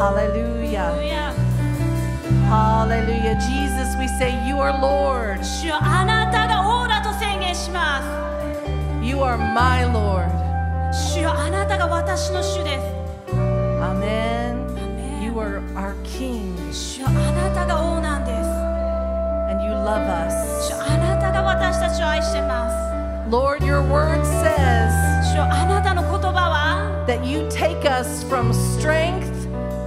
Hallelujah. Hallelujah. Jesus, we say you are Lord. You are my Lord. Amen. You are our King. And you love us. Lord, your word says that you take us from strength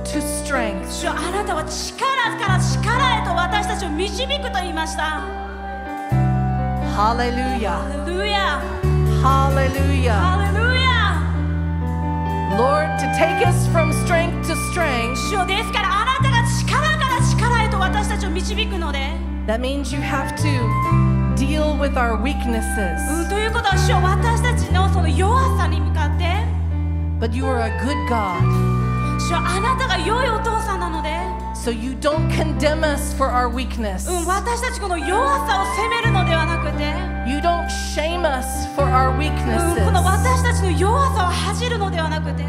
to strength. 主よあなたは力から力へと私たちを導くと言いました.ハレルヤ Hallelujah. ハレルヤ Lord, to take us from strength to strength, 主よですからあなたが力から力へと私たちを導くので that means you have to deal with our うん weaknesses. ということは主よ私たちのその弱さに向かって But you are a good God. 主よあなたが良いお父さんなので So you don't condemn us for our weakness. うん、私たちこの弱さを責めるのではなくて、You don't shame us for our うん、この weaknesses. 私たちの弱さを恥じるのではなくて、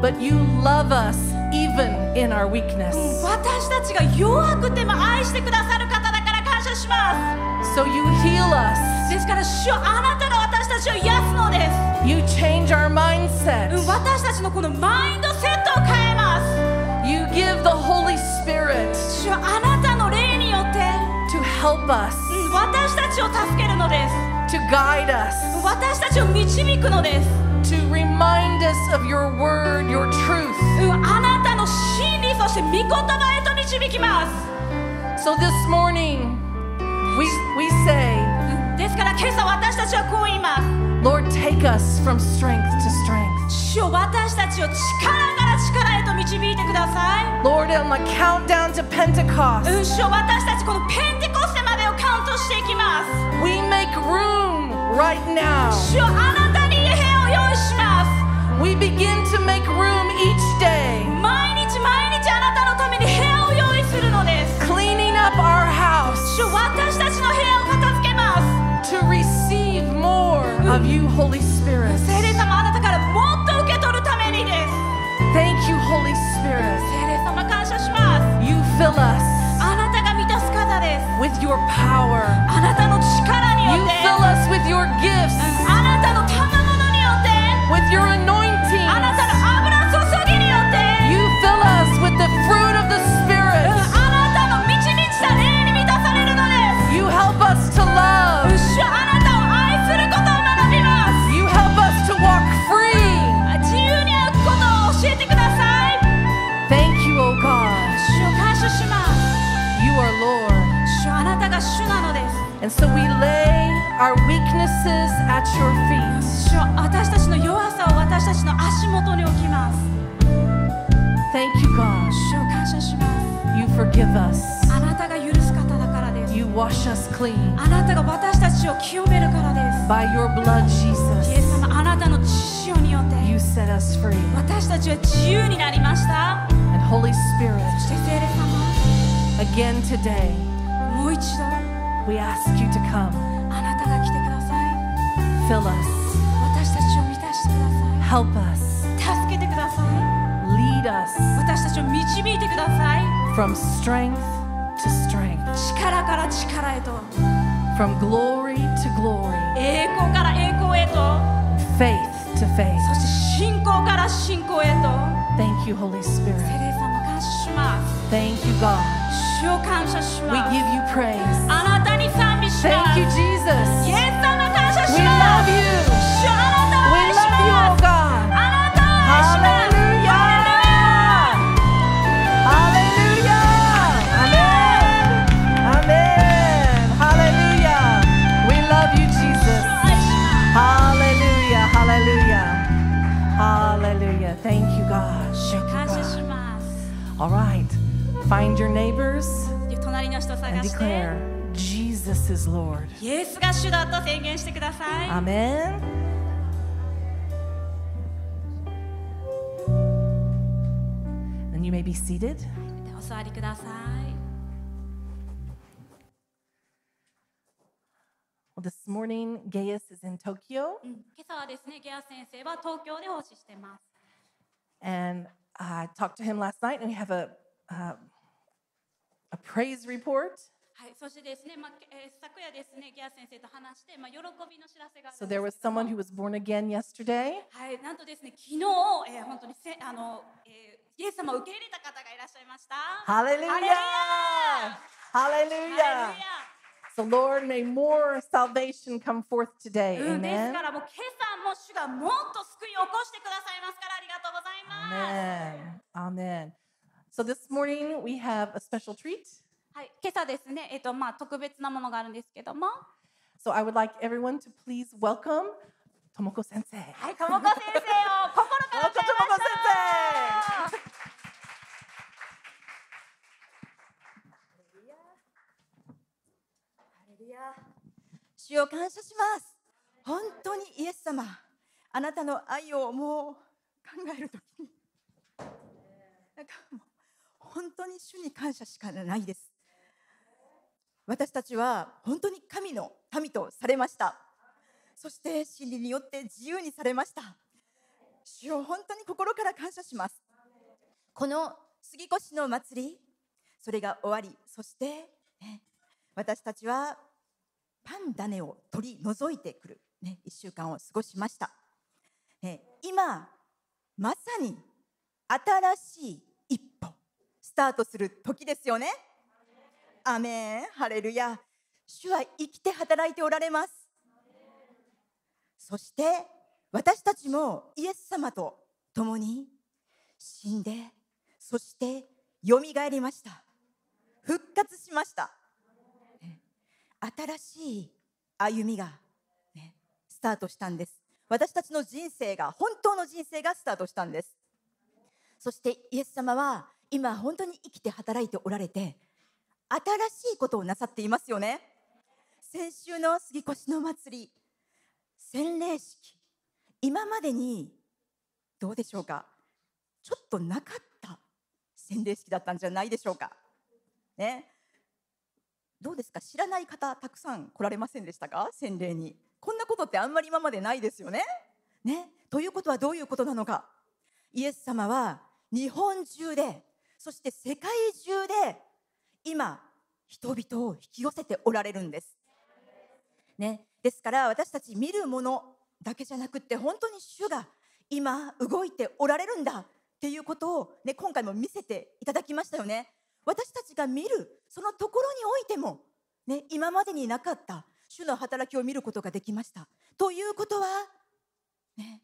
But you love us even in our weakness. 私たちが弱くても愛してくださる方だから感謝しま So you heal す us. ですから主よあなたが私たちを癒すのです You change our うん mindset. 私たちのこのマインドセットを変えます You give the Holy Spirit 主よあなたの霊によって、 to help us, うん、私たちを助けるのです to guide us, 私たちを導くのです to remind us of your word, your truth. うんあなたの真理そして御言葉へと導きます So this morning, we, we say, ですから今朝私たちはこう言います Lord, take us from strength to strength. 主よ私たちを力から力へと 導いてください Lord, on the countdown to Pentecost, 私たちこのペンテコステまでをカウントしていきます we make room right now. 主よあなたに部屋を用意しま We begin to make room each day, す毎日毎日あなたのために部屋を用意するのです cleaning up our house 主よ私たちの部屋を片付けます to receive more of you, Holy Spirit. 聖霊様あなたからもっと受け取るためにです Thank you, Holy Spirit. 聖霊様感謝します You fill us あなたが満たす方です with your power. あなたの力に You よって fill us with your gifts, あなたの賜物によって with your あな anointing. And so we lay our weaknesses at your feet. 主よ私たちの弱さを私たちの足元に置きます Thank you, God. 主を感謝します You forgive us. あなたが許す方だからです You wash us clean あなたが私たちを清めるからです by your blood, イエ Jesus. ス様あなたの血潮によって You set us free. 私たちは自由になりました And Holy Spirit, そして聖霊 again today, 様もう一度 We ask you to come. Fill us. Help us. Lead us. From strength to strength. From glory to glory. Faith to faith. Thank you, Holy Spirit. Thank you, God. We give you praise. Thank you, Jesus. We love you. Find your neighbors で隣の人を and 探して declare Jesus is Lord. イエスが主だと宣言してください Amen. And you may be seated. でお座りください Well, this morning, Gaius is in Tokyo, 今朝はですね、ゲア先生は東京で奉仕してます。 and I talked to him last night, and we have a uh, a praise report? はい、そしてですね、まあえー昨夜ですね、ギア先生と話して、まあ、喜びの知らせがある So んです there was someone who was born again yesterday? はい、なんとですね、昨日、えー本当にせあの、えーイエス様を受け入れた方がいらっしゃいました。ハレル Hallelujah! ヤ So Lord, may more salvation come forth today. Amen. からもう今朝も主がもっと救いを起こしてくださいますからありがとうございます。Amen. Amen. So this morning we have a special treat. はい、今朝ですね、えっ、とまあ特別なものがあるんですけども、So I would like everyone to please welcome Tomoko Sensei. はい、ともこ先生を心から迎えましょう。主を感謝します。本当にイエス様、あなたの愛をもう考えるときに、なんかもう本当に主に感謝しかないです。私たちは本当に神の民とされました。そして真理によって自由にされました。主を本当に心から感謝します。この杉越の祭り、それが終わり、そして、ね私たちはパン種を取り除いてくる、ね、1週間を過ごしました、ね、今まさに新しいスタートする時ですよね。アメン。ハレルヤ。主は生きて働いておられます。そして私たちもイエス様と共に死んでそしてよみがえりました。復活しました。新しい歩みが、ね、スタートしたんです。私たちの人生が本当の人生がスタートしたんです。そしてイエス様は今本当に生きて働いておられて新しいことをなさっていますよね。先週の杉越の祭り洗礼式今までにどうでしょうか。ちょっとなかった洗礼式だったんじゃないでしょうか。ね。どうですか。知らない方たくさん来られませんでしたか？洗礼に。こんなことってあんまり今までないですよね。ね。ということはどういうことなのか。イエス様は日本中でそして世界中で今人々を引き寄せておられるんですねですから私たち見るものだけじゃなくって本当に主が今動いておられるんだっていうことを、ね、今回も見せていただきましたよね私たちが見るそのところにおいても、ね、今までになかった主の働きを見ることができました。ということは、ね、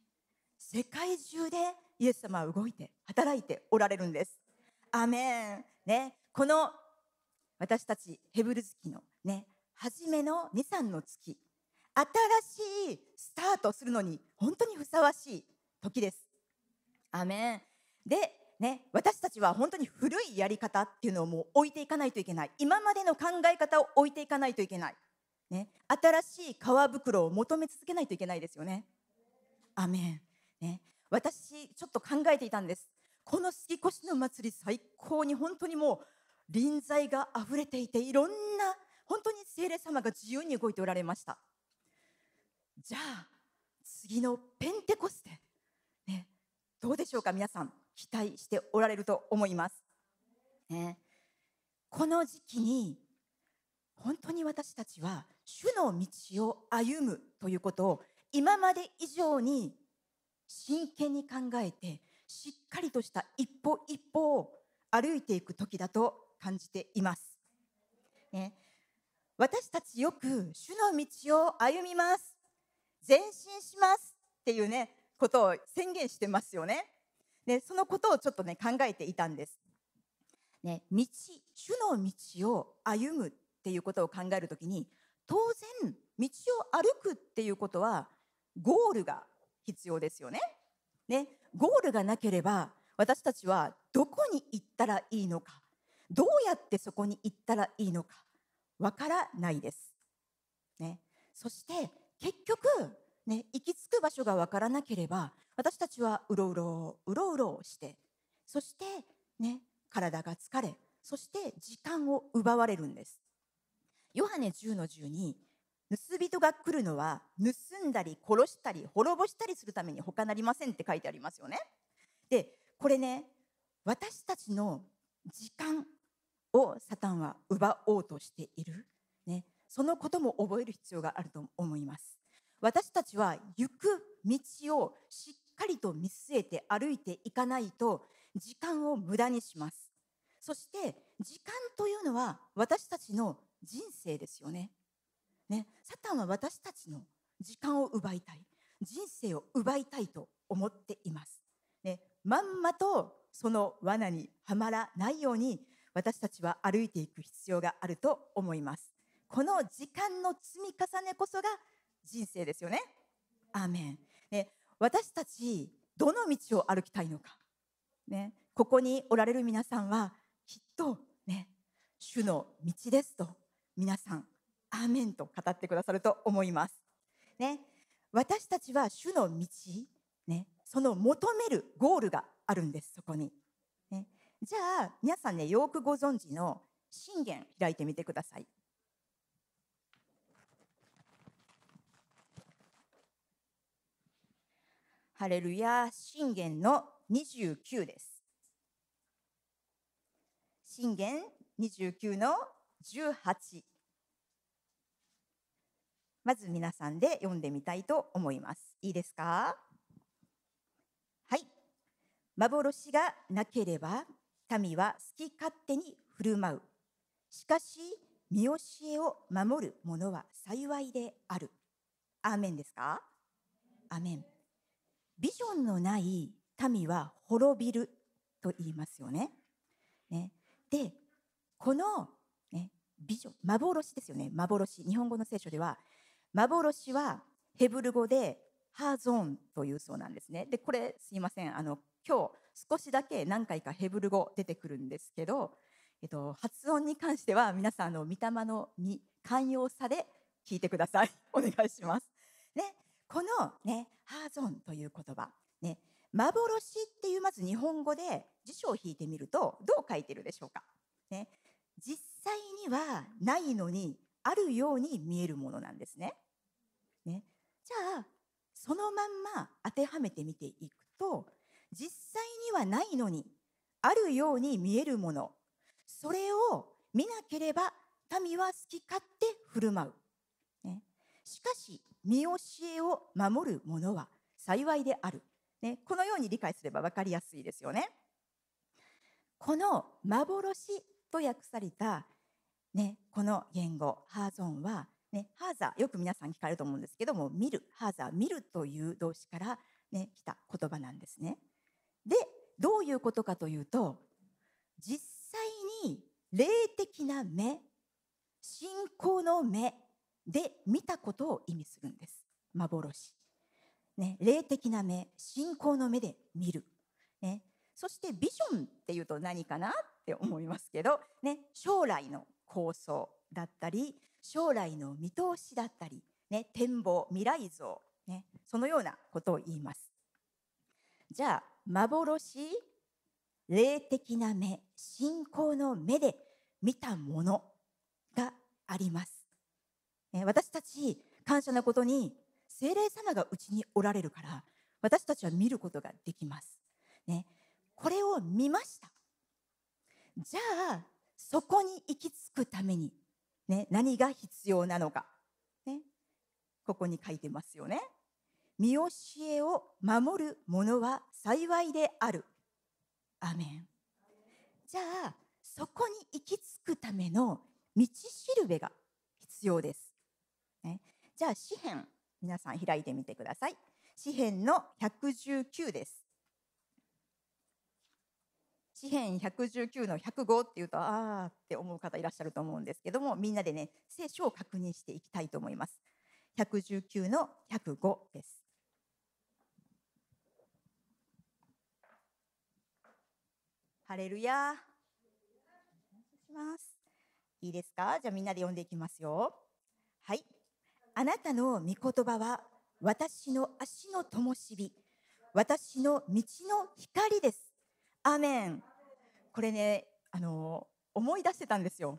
世界中でイエス様は動いて働いておられるんです。アメン、ね、この私たちヘブル月のね初めの23の月。新しいスタートするのに本当にふさわしい時です。アメン。でね、私たちは本当に古いやり方っていうのをもう置いていかないといけない。今までの考え方を置いていかないといけない、ね、新しい皮袋を求め続けないといけないですよね。アメン、ね、私ちょっと考えていたんです。この杉越の祭り最高に本当にもう臨在があふれていていろんな本当に聖霊様が自由に動いておられましたじゃあ次のペンテコステ、ね、どうでしょうか皆さん期待しておられると思います。ね、この時期に本当に私たちは主の道を歩むということを今まで以上に真剣に考えてしっかりとした一歩一歩を歩いていく時だと感じています。ね、私たちよく主の道を歩みます前進しますっていうねことを宣言してますよね。でそのことをちょっとね考えていたんです。ね、道主の道を歩むっていうことを考えるときに当然道を歩くっていうことはゴールが必要ですよね。ねゴールがなければ私たちはどこに行ったらいいのかどうやってそこに行ったらいいのかわからないです。ね、そして結局、ね、行き着く場所がわからなければ私たちはうろうろうろうろしてそしてね体が疲れそして時間を奪われるんですヨハネ10の10に盗人が来るのは盗んだり殺したり滅ぼしたりするために他なりませんって書いてありますよね。でこれね私たちの時間をサタンは奪おうとしている、ね、そのことも覚える必要があると思います。私たちは行く道をしっかりと見据えて歩いていかないと時間を無駄にします。そして時間というのは私たちの人生ですよね。ねサタンは私たちの時間を奪いたい。人生を奪いたいと思っています、ね、まんまとその罠にはまらないように私たちは歩いていく必要があると思います。この時間の積み重ねこそが人生ですよね。アーメン、ね、私たちどの道を歩きたいのか、ね、ここにおられる皆さんはきっとね主の道ですと皆さんアーメンと語ってくださると思います。ね。私たちは主の道、ね、その求めるゴールがあるんですそこに、ね、じゃあ皆さんねよくご存知の信玄開いてみてください。ハレルヤ信玄の29です。信玄29の18まず皆さんで読んでみたいと思います。いいですか？はい。幻がなければ民は好き勝手に振る舞う。しかし、見教えを守る者は幸いである。アーメンですか？アメン。ビジョンのない民は滅びると言いますよね。ねで、この、ね、ビジョン、幻ですよね。幻。日本語の聖書では幻はヘブル語でハーゾーンというそうなんですね。で、これすいません。あの、今日少しだけ何回かヘブル語出てくるんですけど、えっと、発音に関しては皆さんの御霊のに寛容さで聞いてください。お願いします。ね、このね、ハーゾンという言葉、ね、幻っていうまず日本語で辞書を引いてみるとどう書いてるでしょうか。ね、実際にはないのにあるように見えるものなんですね。ねじゃあそのまんま当てはめてみていくと実際にはないのにあるように見えるものそれを見なければ民は好き勝手振る舞う。ね、しかし見教えを守る者は幸いである。ね、このように理解すれば分かりやすいですよね。この幻と訳されたね、この言語ハーゾンは、ね、ハーザーよく皆さん聞かれると思うんですけども見るハーザー見るという動詞から、ね、来た言葉なんですね。でどういうことかというと実際に霊的な目信仰の目で見たことを意味するんです幻。ね、霊的な目信仰の目で見る、ね、そしてビジョンっていうと何かなって思いますけど、ね、将来の構想だったり将来の見通しだったり、ね、展望未来像、ね、そのようなことを言います。じゃあ幻霊的な目信仰の目で見たものがあります、ね、私たち感謝なことに精霊様がうちにおられるから私たちは見ることができます、ね、これを見ました。じゃあそこに行き着くために、ね、何が必要なのか、ね、ここに書いてますよね。見教えを守る者は幸いである。アメン。じゃあ、そこに行き着くための道しるべが必要です。ね、じゃあ、詩篇、皆さん開いてみてください。詩篇の119です。詩編119の105っていうとああって思う方いらっしゃると思うんですけどもみんなでね聖書を確認していきたいと思います。119の105です。ハレルヤ。します。いいですか？じゃあみんなで読んでいきますよ。はい。あなたの御言葉は私の足の灯火私の道の光です。アメンこれねあの思い出してたんですよ。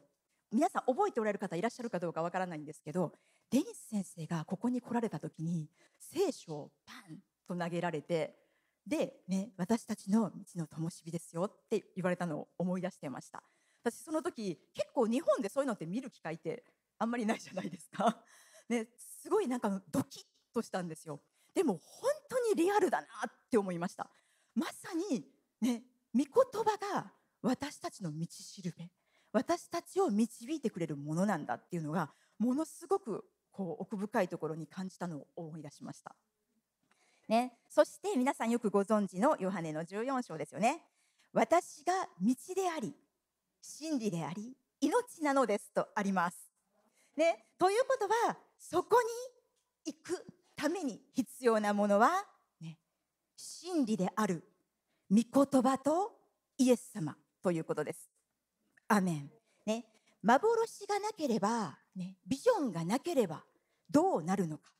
皆さん覚えておられる方いらっしゃるかどうかわからないんですけどデニス先生がここに来られた時に聖書をパンと投げられてで、ね、私たちの道の灯火ですよって言われたのを思い出してました。私その時結構日本でそういうのって見る機会ってあんまりないじゃないですか、ね、すごいなんかドキッとしたんですよ。でも本当にリアルだなって思いました。まさにね御言葉が私たちの道しるべ私たちを導いてくれるものなんだっていうのがものすごくこう奥深いところに感じたのを思い出しました。ね、そして皆さんよくご存知のヨハネの14章ですよね。私が道であり、真理であり、命なのですとあります。ね、ということは、そこに行くために必要なものは、ね、真理である御言葉とイエス様ということです。アメン。ね、幻がなければ、ね、ビジョンがなければどうなるのか。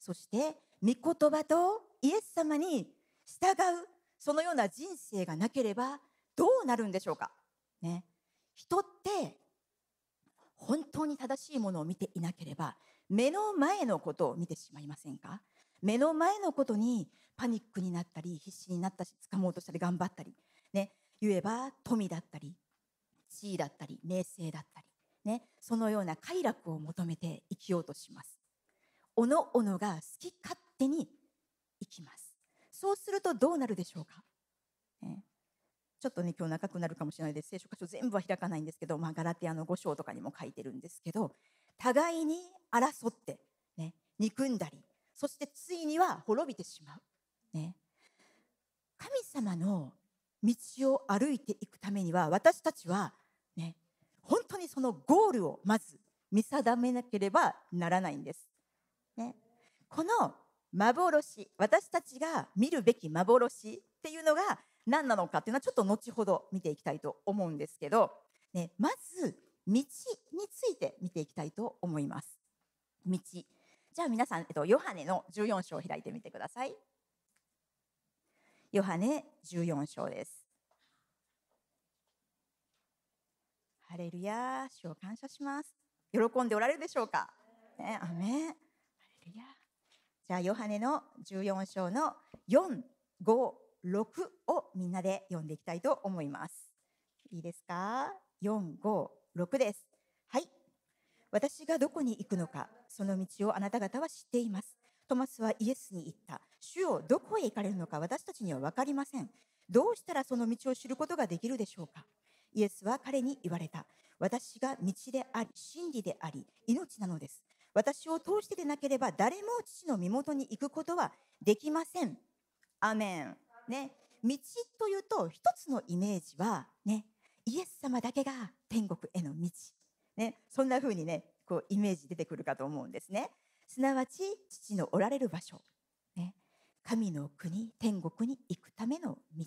そして、御言葉とイエス様に従う、そのような人生がなければどうなるんでしょうか。ね、人って本当に正しいものを見ていなければ目の前のことを見てしまいませんか目の前のことにパニックになったり必死になったし掴もうとしたり頑張ったり、ね、言えば富だったり地位だったり名声だったり、ね、そのような快楽を求めて生きようとします。おのおのが好き勝手に生きます。そうするとどうなるでしょうか、ね、ちょっとね今日長くなるかもしれないです。聖書箇所全部は開かないんですけど、まあ、ガラティアの5章とかにも書いてるんですけど互いに争って、ね、憎んだりそしてついには滅びてしまう、ね、神様の道を歩いていくためには私たちはね本当にそのゴールをまず見定めなければならないんです。ね、この幻私たちが見るべき幻っていうのが何なのかっていうのはちょっと後ほど見ていきたいと思うんですけど、ね、まず道について見ていきたいと思います。道じゃあ皆さん、えっと、ヨハネの14章を開いてみてください。ヨハネ14章です。ハレルヤ主を感謝します。喜んでおられるでしょうか、ね、アメンハレルヤじゃあヨハネの14章の4、5、6をみんなで読んでいきたいと思います。いいですか ?4、5、6です。はい。私がどこに行くのか、その道をあなた方は知っています。トマスはイエスに言った。主よ、どこへ行かれるのか私たちには分かりません。どうしたらその道を知ることができるでしょうかイエスは彼に言われた。私が道であり、真理であり、命なのです。私を通してでなければ誰も父の身元に行くことはできません。アメン。ね。道というと一つのイメージはね、イエス様だけが天国への道。ね。そんな風にね、こうイメージ出てくるかと思うんですね。すなわち父のおられる場所、ね、神の国天国に行くための道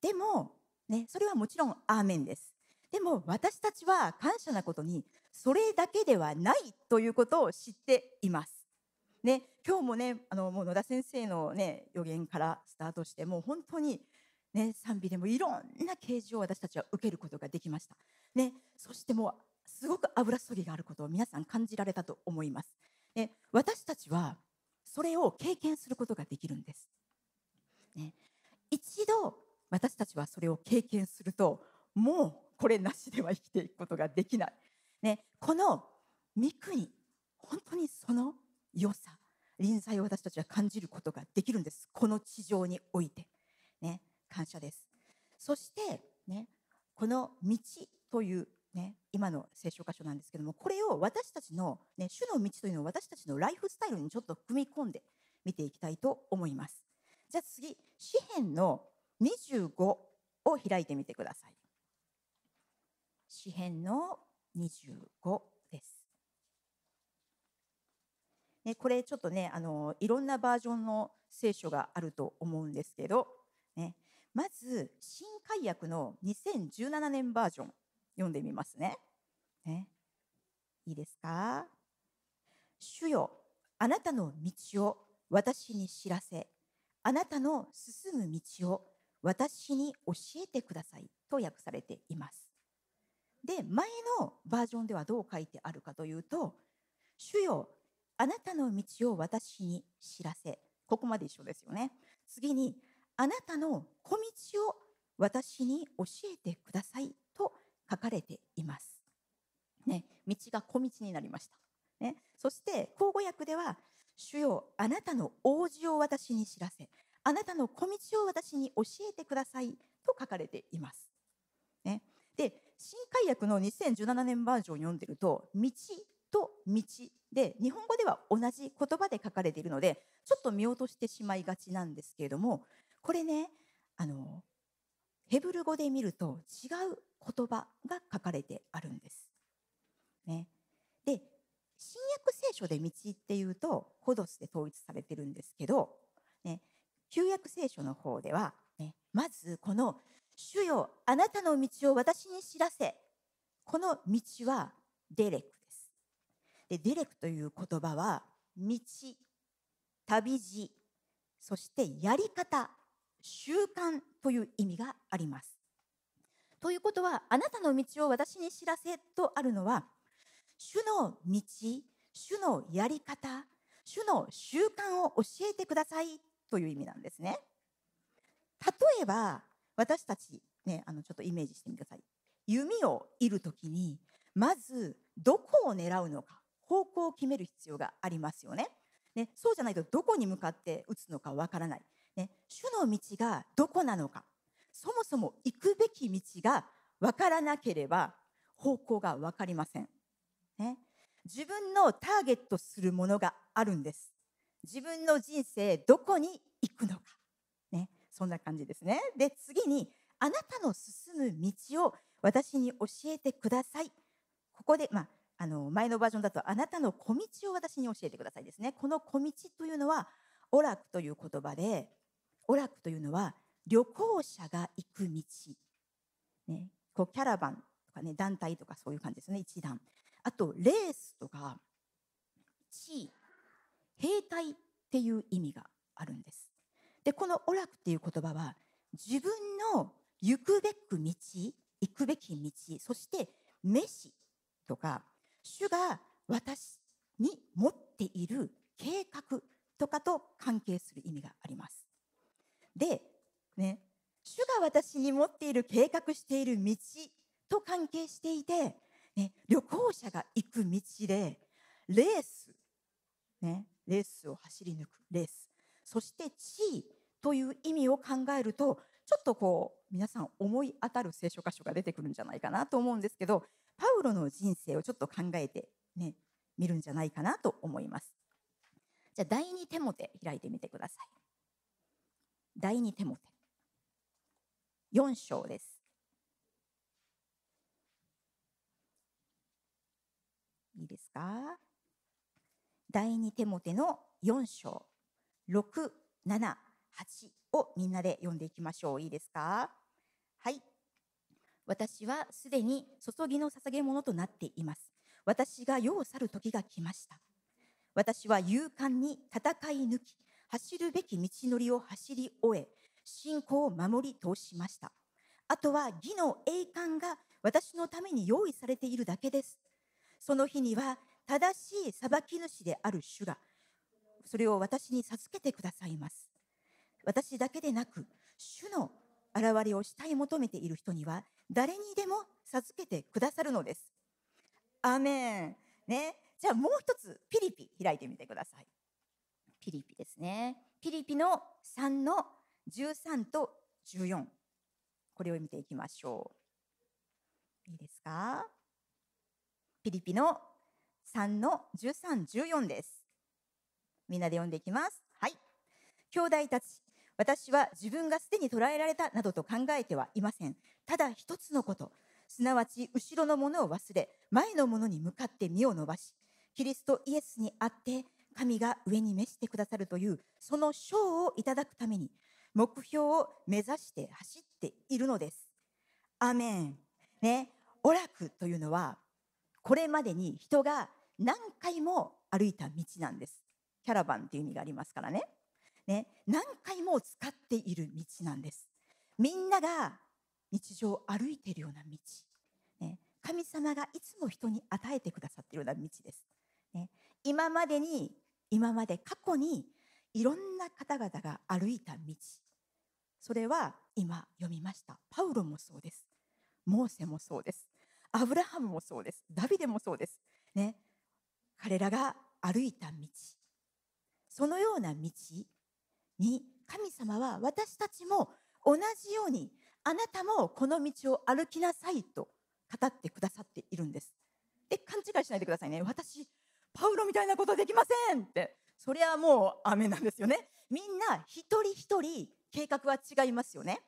でも、ね、それはもちろんアーメンですでも私たちは感謝なことにそれだけではないということを知っています。ね、今日もねあのもう野田先生の、ね、予言からスタートしてもう本当に、ね、賛美でもいろんな啓示を私たちは受けることができました。ね、そしてもうすごく油そぎがあることを皆さん感じられたと思います。ね、私たちはそれを経験することができるんです。ね、一度私たちはそれを経験するともうこれなしでは生きていくことができない。ね、この御国本当にその良さ臨在を私たちは感じることができるんですこの地上において、ね、感謝ですそして、ね、この道というね、今の聖書箇所なんですけどもこれを私たちの、ね、主の道というのを私たちのライフスタイルにちょっと組み込んで見ていきたいと思います。じゃあ次詩編の25を開いてみてください。詩編の25です、ね、これちょっとねあのいろんなバージョンの聖書があると思うんですけど、ね、まず新海訳の2017年バージョン。読んでみますね。ねいいですか？主よあなたの道を私に知らせあなたの進む道を私に教えてくださいと訳されています。で前のバージョンではどう書いてあるかというと「主よあなたの道を私に知らせ」ここまで一緒ですよね。次に、あなたの小道を私に教えてください書かれています。ね、道が小道になりました。ね、そして、口語訳では、主よ、あなたの王子を私に知らせ、あなたの小道を私に教えてくださいと書かれています。ね、で、新海訳の2017年バージョンを読んでると、道と道で、日本語では同じ言葉で書かれているので、ちょっと見落としてしまいがちなんですけれども、これね、あの、ヘブル語で見ると違う言葉が書かれてあるんです。ね、で、新約聖書で道っていうと、ホドスで統一されてるんですけど、ね、旧約聖書の方では、ね、まずこの「主よあなたの道を私に知らせ」この道はデレクです。でデレクという言葉は道旅路そしてやり方習慣という意味があります。ということはあなたの道を私に知らせとあるのは主の道主のやり方主の習慣を教えてくださいという意味なんですね。例えば私たち、ね、あのちょっとイメージしてみてください。弓を射るときにまずどこを狙うのか方向を決める必要がありますよね。ねそうじゃないとどこに向かって撃つのかわからない。ね、主の道がどこなのかそもそも行くべき道がわからなければ方向がわかりません。ね、自分のターゲットするものがあるんです。自分の人生どこに行くのか。ね、そんな感じですね。で、次に、あなたの進む道を私に教えてください。ここで、まあ、あの前のバージョンだと、あなたの小道を私に教えてくださいですね。この小道というのは、オラクという言葉で、オラクというのは旅行者が行く道。ね、こうキャラバンとかね、団体とかそういう感じですね、一団。あと、レースとか、地位、兵隊っていう意味があるんです。で、このオラクっていう言葉は、自分の行くべく道、行くべき道、そして、飯とか、主が私に持っている計画とかと関係する意味があります。で、ね、主が私に持っている計画している道と関係していて、ね、旅行者が行く道でレース、ね、レースを走り抜くレース。そして地位という意味を考えるとちょっとこう皆さん思い当たる聖書箇所が出てくるんじゃないかなと思うんですけどパウロの人生をちょっと考えてね見るんじゃないかなと思います。じゃあ第二テモテ開いてみてください。第二テモテ4章ですいいですか？第二テモテの4章6、7、8をみんなで読んでいきましょう。いいですか？はい。私はすでに注ぎの捧げ物となっています。私が世を去る時が来ました。私は勇敢に戦い抜き、走るべき道のりを走り終え、信仰を守り通しました。あとは義の栄冠が私のために用意されているだけです。その日には正しい裁き主である主がそれを私に授けてくださいます。私だけでなく主の現れをしたい求めている人には誰にでも授けてくださるのです。アメン。ね。じゃあもう一つピリピ開いてみてください。ピリピですね。ピリピの3の13と14。これを見ていきましょう。いいですか？ピリピの3の13、14です。みんなで読んでいきます。はい。兄弟たち、私は自分がすでに捕らえられたなどと考えてはいません。ただ一つのこと、すなわち後ろのものを忘れ、前のものに向かって身を伸ばし、キリストイエスにあって、神が上に召してくださるという、その賞をいただくために、目標を目指して走っているのです。アーメン。ね、オラクというのは、これまでに人が何回も歩いた道なんです。キャラバンっていう意味がありますからね。ね、何回も使っている道なんです。みんなが日常歩いているような道。ね、神様がいつも人に与えてくださっているような道です。ね、今までに、今まで過去にいろんな方々が歩いた道それは今読みました。パウロもそうです。モーセもそうです。アブラハムもそうです。ダビデもそうです。ね。彼らが歩いた道。そのような道に神様は私たちも同じようにあなたもこの道を歩きなさいと語ってくださっているんです。で勘違いしないでくださいね。私パウロみたいなことできませんってそれはもう当たり前なんですよねみんな一人一人計画は違いますよね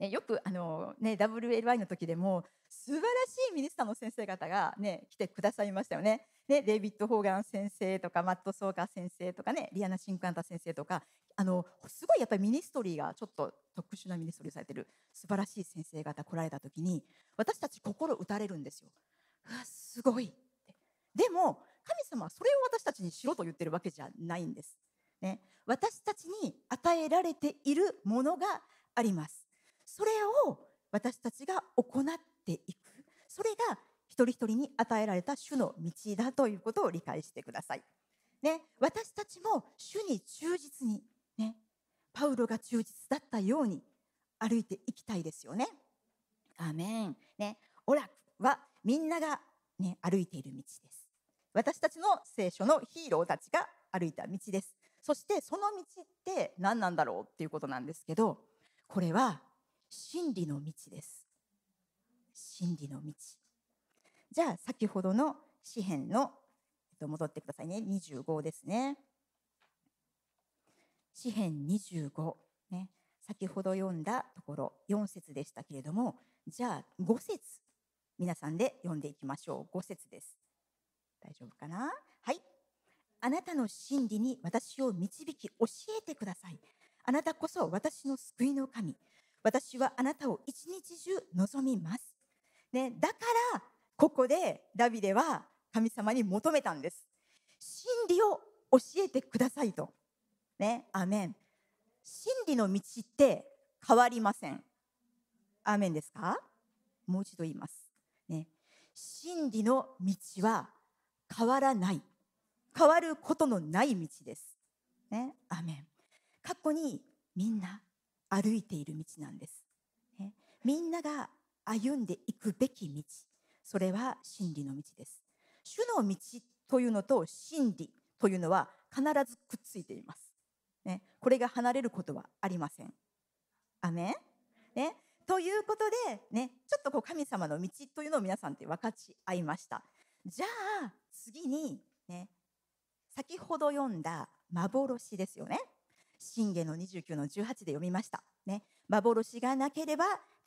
ねよくあの、ね、WLI の時でも素晴らしいミニスターの先生方が、ね、来てくださいましたよね。ねデイビッド・ホーガン先生とかマット・ソーカー先生とかねリアナ・シンクアンタ先生とかあのすごいやっぱりミニストリーがちょっと特殊なミニストリーされてる素晴らしい先生方来られた時に私たち心打たれるんですよ。うわすごいでも神様はそれを私たちにしろと言ってるわけじゃないんです。ね、私たちに与えられているものがあります。それを私たちが行っていく。それが一人一人に与えられた主の道だということを理解してください。ね、私たちも主に忠実に、ね、パウロが忠実だったように歩いていきたいですよね。アメン。ね、オラクはみんなが、ね、歩いている道です。私たちの聖書のヒーローたちが歩いた道です。そしてその道って何なんだろうっていうことなんですけど、これは真理の道です。真理の道。じゃあ先ほどの詩篇の、えっと、戻ってくださいね25ですね。詩篇25、ね、先ほど読んだところ4節でしたけれどもじゃあ5節皆さんで読んでいきましょう5節です大丈夫かな？はいあなたの真理に私を導き教えてくださいあなたこそ私の救いの神私はあなたを一日中望みます。ね、だから、ここでダビデは神様に求めたんです。真理を教えてくださいと。ね、アメン。真理の道って変わりません。アーメンですか？もう一度言います。ね、真理の道は変わらない。変わることのない道です。ね、アメン。過去にみんな歩いている道なんです。ね、みんなが歩んでいくべき道、それは真理の道です。主の道というのと真理というのは必ずくっついています。ね、これが離れることはありません。アメンね、ということで、ね、ちょっとこう神様の道というのを皆さんって分かち合いました。じゃあ次に、ね、先ほど読んだ幻ですよね。信玄の29の18で読みました。ね、幻がなければ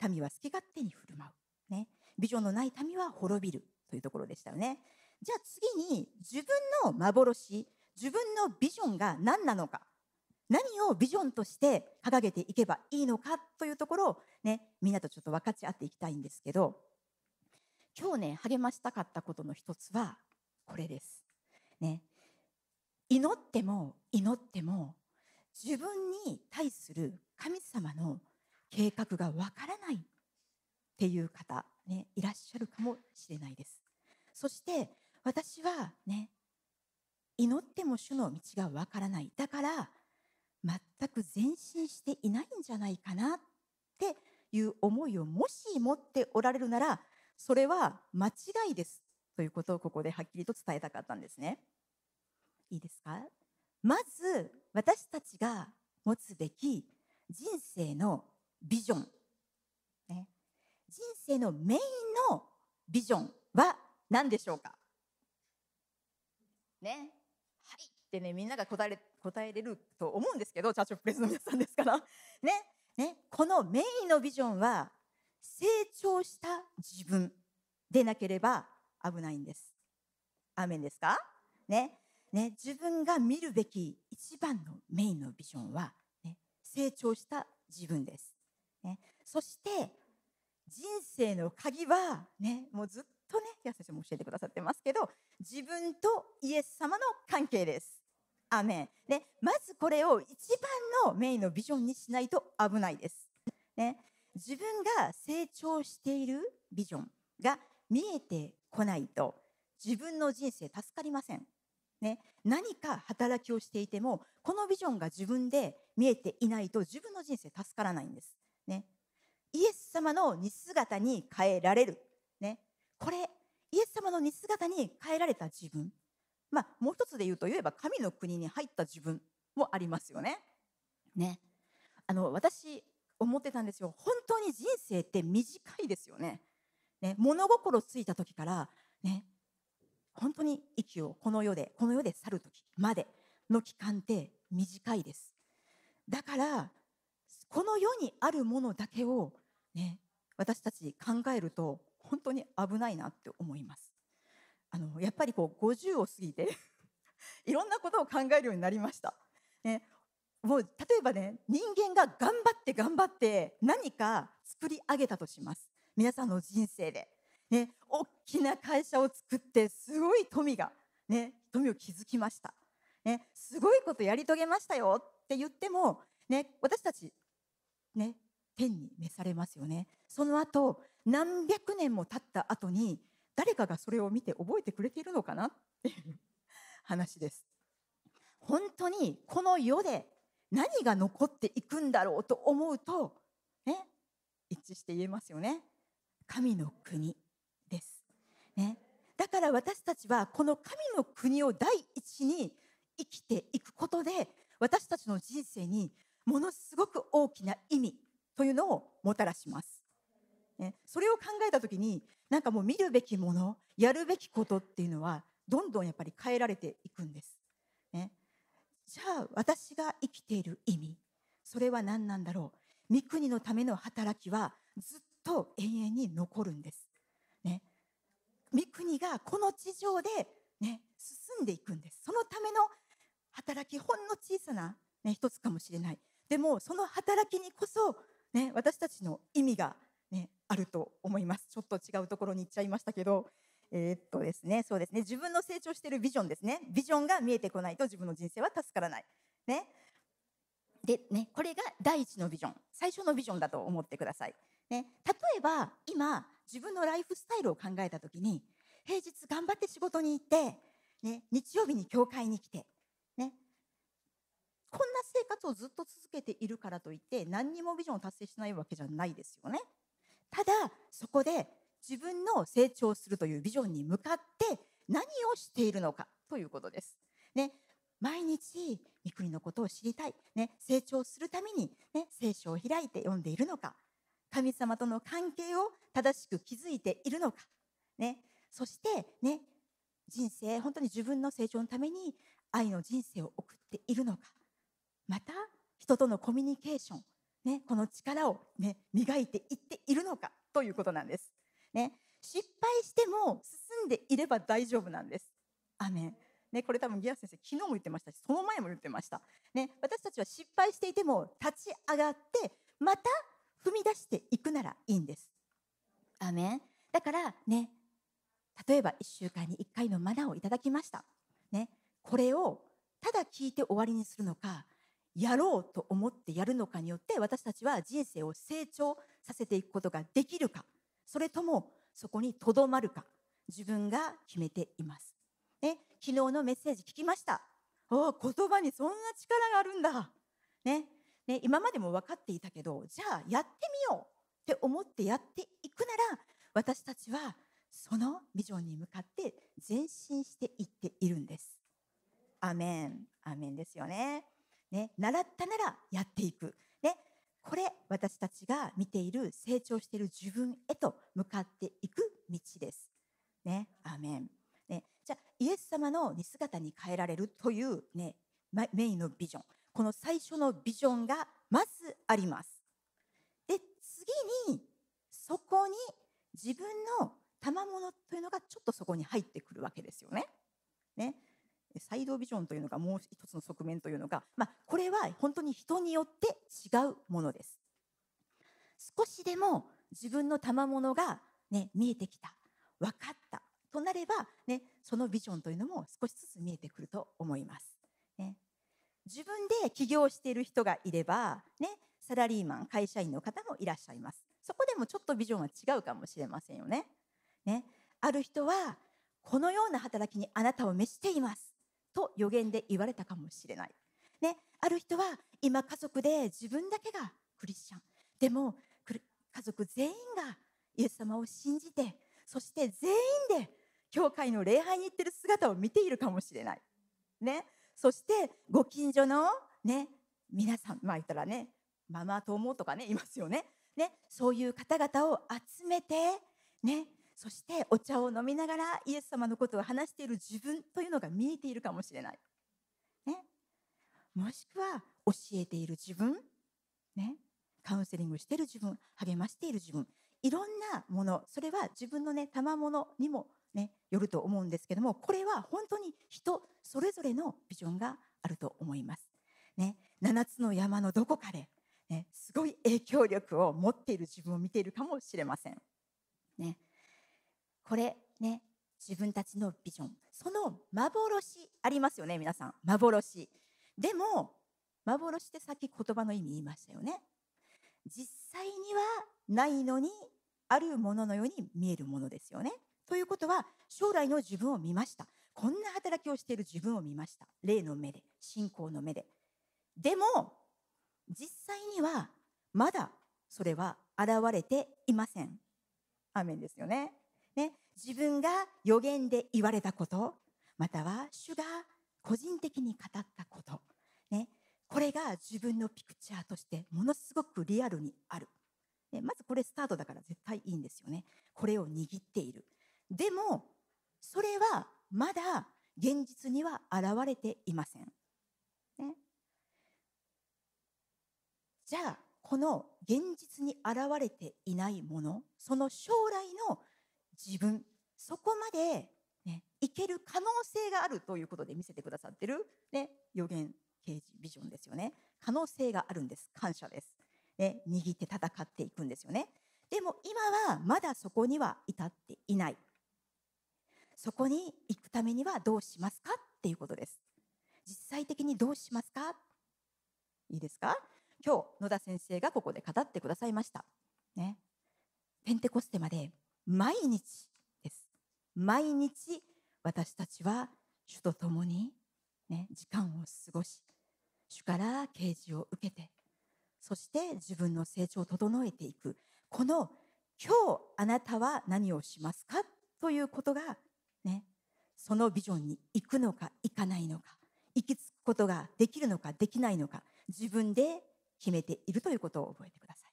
民は好き勝手に振る舞う。ね、ビジョンのない民は滅びるというところでしたよね。じゃあ次に自分の幻、自分のビジョンが何なのか。何をビジョンとして掲げていけばいいのかというところをね、みんなとちょっと分かち合っていきたいんですけど、今日ね、励ましたかったことの一つはこれです。ね、祈っても祈っても自分に対する神様の計画がわからないっていう方、ね、いらっしゃるかもしれないです。そして私はね、祈っても主の道がわからない。だから全く前進していないんじゃないかなっていう思いをもし持っておられるなら、それは間違いですということをここではっきりと伝えたかったんですね。いいですか？まず私たちが持つべき人生のビジョン、ね、人生のメインのビジョンは何でしょうか？ね。はいってねみんなが答えれ答えれると思うんですけどチャーチョプレスの皆さんですから。ね。ね。このメインのビジョンは成長した自分でなければ危ないんです。アメンですか？ねね、自分が見るべき一番のメインのビジョンは、ね、成長した自分です。ね、そして人生の鍵は、ね、もうずっとね、ヤ先生も教えてくださってますけど、自分とイエス様の関係です。アメン。ね、まずこれを一番のメインのビジョンにしないと危ないです。ね、自分が成長しているビジョンが見えてこないと自分の人生助かりません。ね、何か働きをしていてもこのビジョンが自分で見えていないと自分の人生助からないんです。ね、イエス様の似姿に変えられる、ね、これイエス様の似姿に変えられた自分、まあ、もう一つで言うと言えば神の国に入った自分もありますよね。ねあの私思ってたんですよ本当に人生って短いですよね。ね物心ついた時からね本当に息をこの世でこの世で去る時までの期間って短いです。だからこの世にあるものだけをね私たち考えると本当に危ないなって思います。あのやっぱりこう50を過ぎて いろんなことを考えるようになりました、ね、もう例えばね人間が頑張って頑張って何か作り上げたとします。皆さんの人生で。ね、大きな会社を作ってすごい富が、ね、富を築きました、ね、すごいことやり遂げましたよ。って言っても、ね、私たち、ね、天に召されますよね。その後何百年も経った後に誰かがそれを見て覚えてくれているのかな？っていう話です。本当にこの世で何が残っていくんだろうと思うと、ね、一致して言えますよね。神の国です。ね、だから私たちはこの神の国を第一に生きていくことで私たちの人生にものすごく大きな意味というのをもたらします。ね、それを考えた時になんかもう見るべきものやるべきことっていうのはどんどんやっぱり変えられていくんです。ね、じゃあ私が生きている意味それは何なんだろう御国のための働きはずっと永遠に残るんです。ね、御国がこの地上で、ね、進んでいくんです。そのための働きほんの小さな、ね、一つかもしれない。でもその働きにこそ、ね、私たちの意味が、ね、あると思います。ちょっと違うところに行っちゃいましたけど。えー、っとですねそうですね。自分の成長しているビジョンですね。ビジョンが見えてこないと自分の人生は助からない。ね。でねこれが第一のビジョン。最初のビジョンだと思ってください。ね、例えば今自分のライフスタイルを考えた時に平日頑張って仕事に行って、ね、日曜日に教会に来て、ね、こんな生活をずっと続けているからといって何にもビジョンを達成しないわけじゃないですよね。ただそこで自分の成長するというビジョンに向かって何をしているのかということです。ね、毎日三国のことを知りたい、ね、成長するために、ね、聖書を開いて読んでいるのか神様との関係を正しく築いているのか、ね、そしてね人生本当に自分の成長のために愛の人生を送っているのか。また人とのコミュニケーション、ね、この力を、ね、磨いていっているのか。ということなんです。ね、失敗しても進んでいれば大丈夫なんです。アメン。ね、これ多分ギア先生昨日も言ってましたしその前も言ってました、ね、私たちは失敗していても立ち上がってまた踏み出していくならいいんです。アメンだからね例えば1週間に1回のマナーをいただきました。ね、これをただ聞いて終わりにするのかやろうと思ってやるのかによって私たちは人生を成長させていくことができるかそれともそこにとどまるか自分が決めています。ね、昨日のメッセージ聞きました。お言葉にそんな力があるんだ。ね、ね、今までも分かっていたけどじゃあやってみようって思ってやっていくなら私たちはそのビジョンに向かって前進していっているんです。アメンアメンですよね。ね習ったならやっていく。ね、これ私たちが見ている成長している自分へと向かっていく道です。ね、アメン。ね、じゃあイエス様の似姿に変えられるという、ね、メインのビジョンこの最初のビジョンがまずあります。で次にそこに自分の賜物というのがちょっとそこに入ってくるわけですよね。ねサイドビジョンというのがもう一つの側面というのが、まあ、これは本当に人によって違うものです。少しでも自分の賜物が、ね、見えてきた分かったとなれば、ね、そのビジョンというのも少しずつ見えてくると思います。自分で起業している人がいれば、ね、サラリーマン会社員の方もいらっしゃいます。そこでもちょっとビジョンは違うかもしれませんよね。ね。ある人はこのような働きにあなたを召しています。と予言で言われたかもしれない。ね、ある人は今家族で自分だけがクリスチャン。でも家族全員がイエス様を信じてそして全員で教会の礼拝に行ってる姿を見ているかもしれない。ね、そしてご近所の、ね、皆さんまあ言ったらねママ友とかねいますよね。ねそういう方々を集めて、ね、そしてお茶を飲みながらイエス様のことを話している自分というのが見えているかもしれない。ね、もしくは教えている自分、ね、カウンセリングしている自分励ましている自分。いろんなものそれは自分のね賜物にもねよると思うんですけどもこれは本当に人それぞれのビジョンがあると思います。ね、7つの山のどこかで、ね、すごい影響力を持っている自分を見ているかもしれません。ね、これね自分たちのビジョン。その幻ありますよね皆さん。幻。でも幻ってさっき言葉の意味言いましたよね。実際にはないのにあるもののように見えるものですよね。ということは将来の自分を見ました。こんな働きをしている自分を見ました。霊の目で信仰の目で。でも実際にはまだそれは現れていません。アメンですよね。ね。自分が予言で言われたことまたは主が個人的に語ったこと、ね、これが自分のピクチャーとしてものすごくリアルにある、ね、まずこれスタートだから絶対いいんですよね。これを握っている。でもそれはまだ現実には現れていません、ね、じゃあこの現実に現れていないものその将来の自分そこまで、ね、いける可能性があるということで見せてくださってる、ね、予言啓示ビジョンですよね。可能性があるんです。感謝です、ね、握って戦っていくんですよね。でも今はまだそこには至っていない。そこに行くためにはどうしますか？っていうことです。実際的にどうしますか？いいですか？今日野田先生がここで語ってくださいました。ね。ペンテコステまで毎日です。毎日私たちは主と共に、ね、時間を過ごし主から啓示を受けてそして自分の成長を整えていく。この今日あなたは何をしますか？ということがねそのビジョンに行くのか行かないのか行き着くことができるのかできないのか自分で決めているということを覚えてください。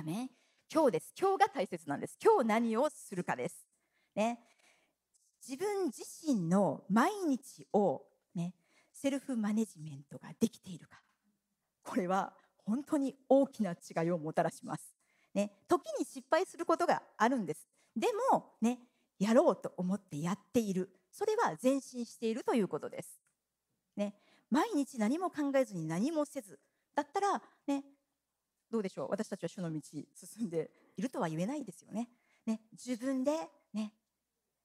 アメン今日です。今日が大切なんです。今日何をするかです。ね、自分自身の毎日を、ね、セルフマネジメントができているか。これは本当に大きな違いをもたらします。ね、時に失敗することがあるんです。でも、ね、やろうと思ってやっている。それは前進しているということです。ね、毎日何も考えずに何もせずだったら、ね、どうでしょう私たちは主の道進んでいるとは言えないですよね。ね自分で、ね、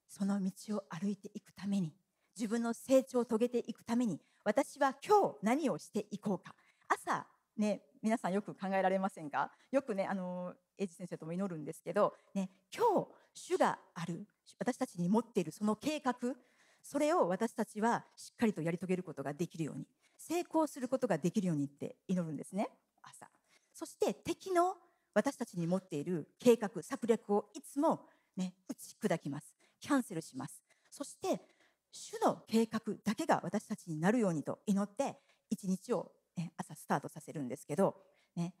その道を歩いていくために自分の成長を遂げていくために私は今日何をしていこうか朝ね皆さんよく考えられませんか？よくねあのエイジ先生とも祈るんですけど、ね、今日主がある私たちに持っているその計画それを私たちはしっかりとやり遂げることができるように成功することができるようにって祈るんですね朝。そして敵の私たちに持っている計画策略をいつも、ね、打ち砕きますキャンセルします。そして主の計画だけが私たちになるようにと祈って一日を、ね、朝スタートさせるんですけど、ね、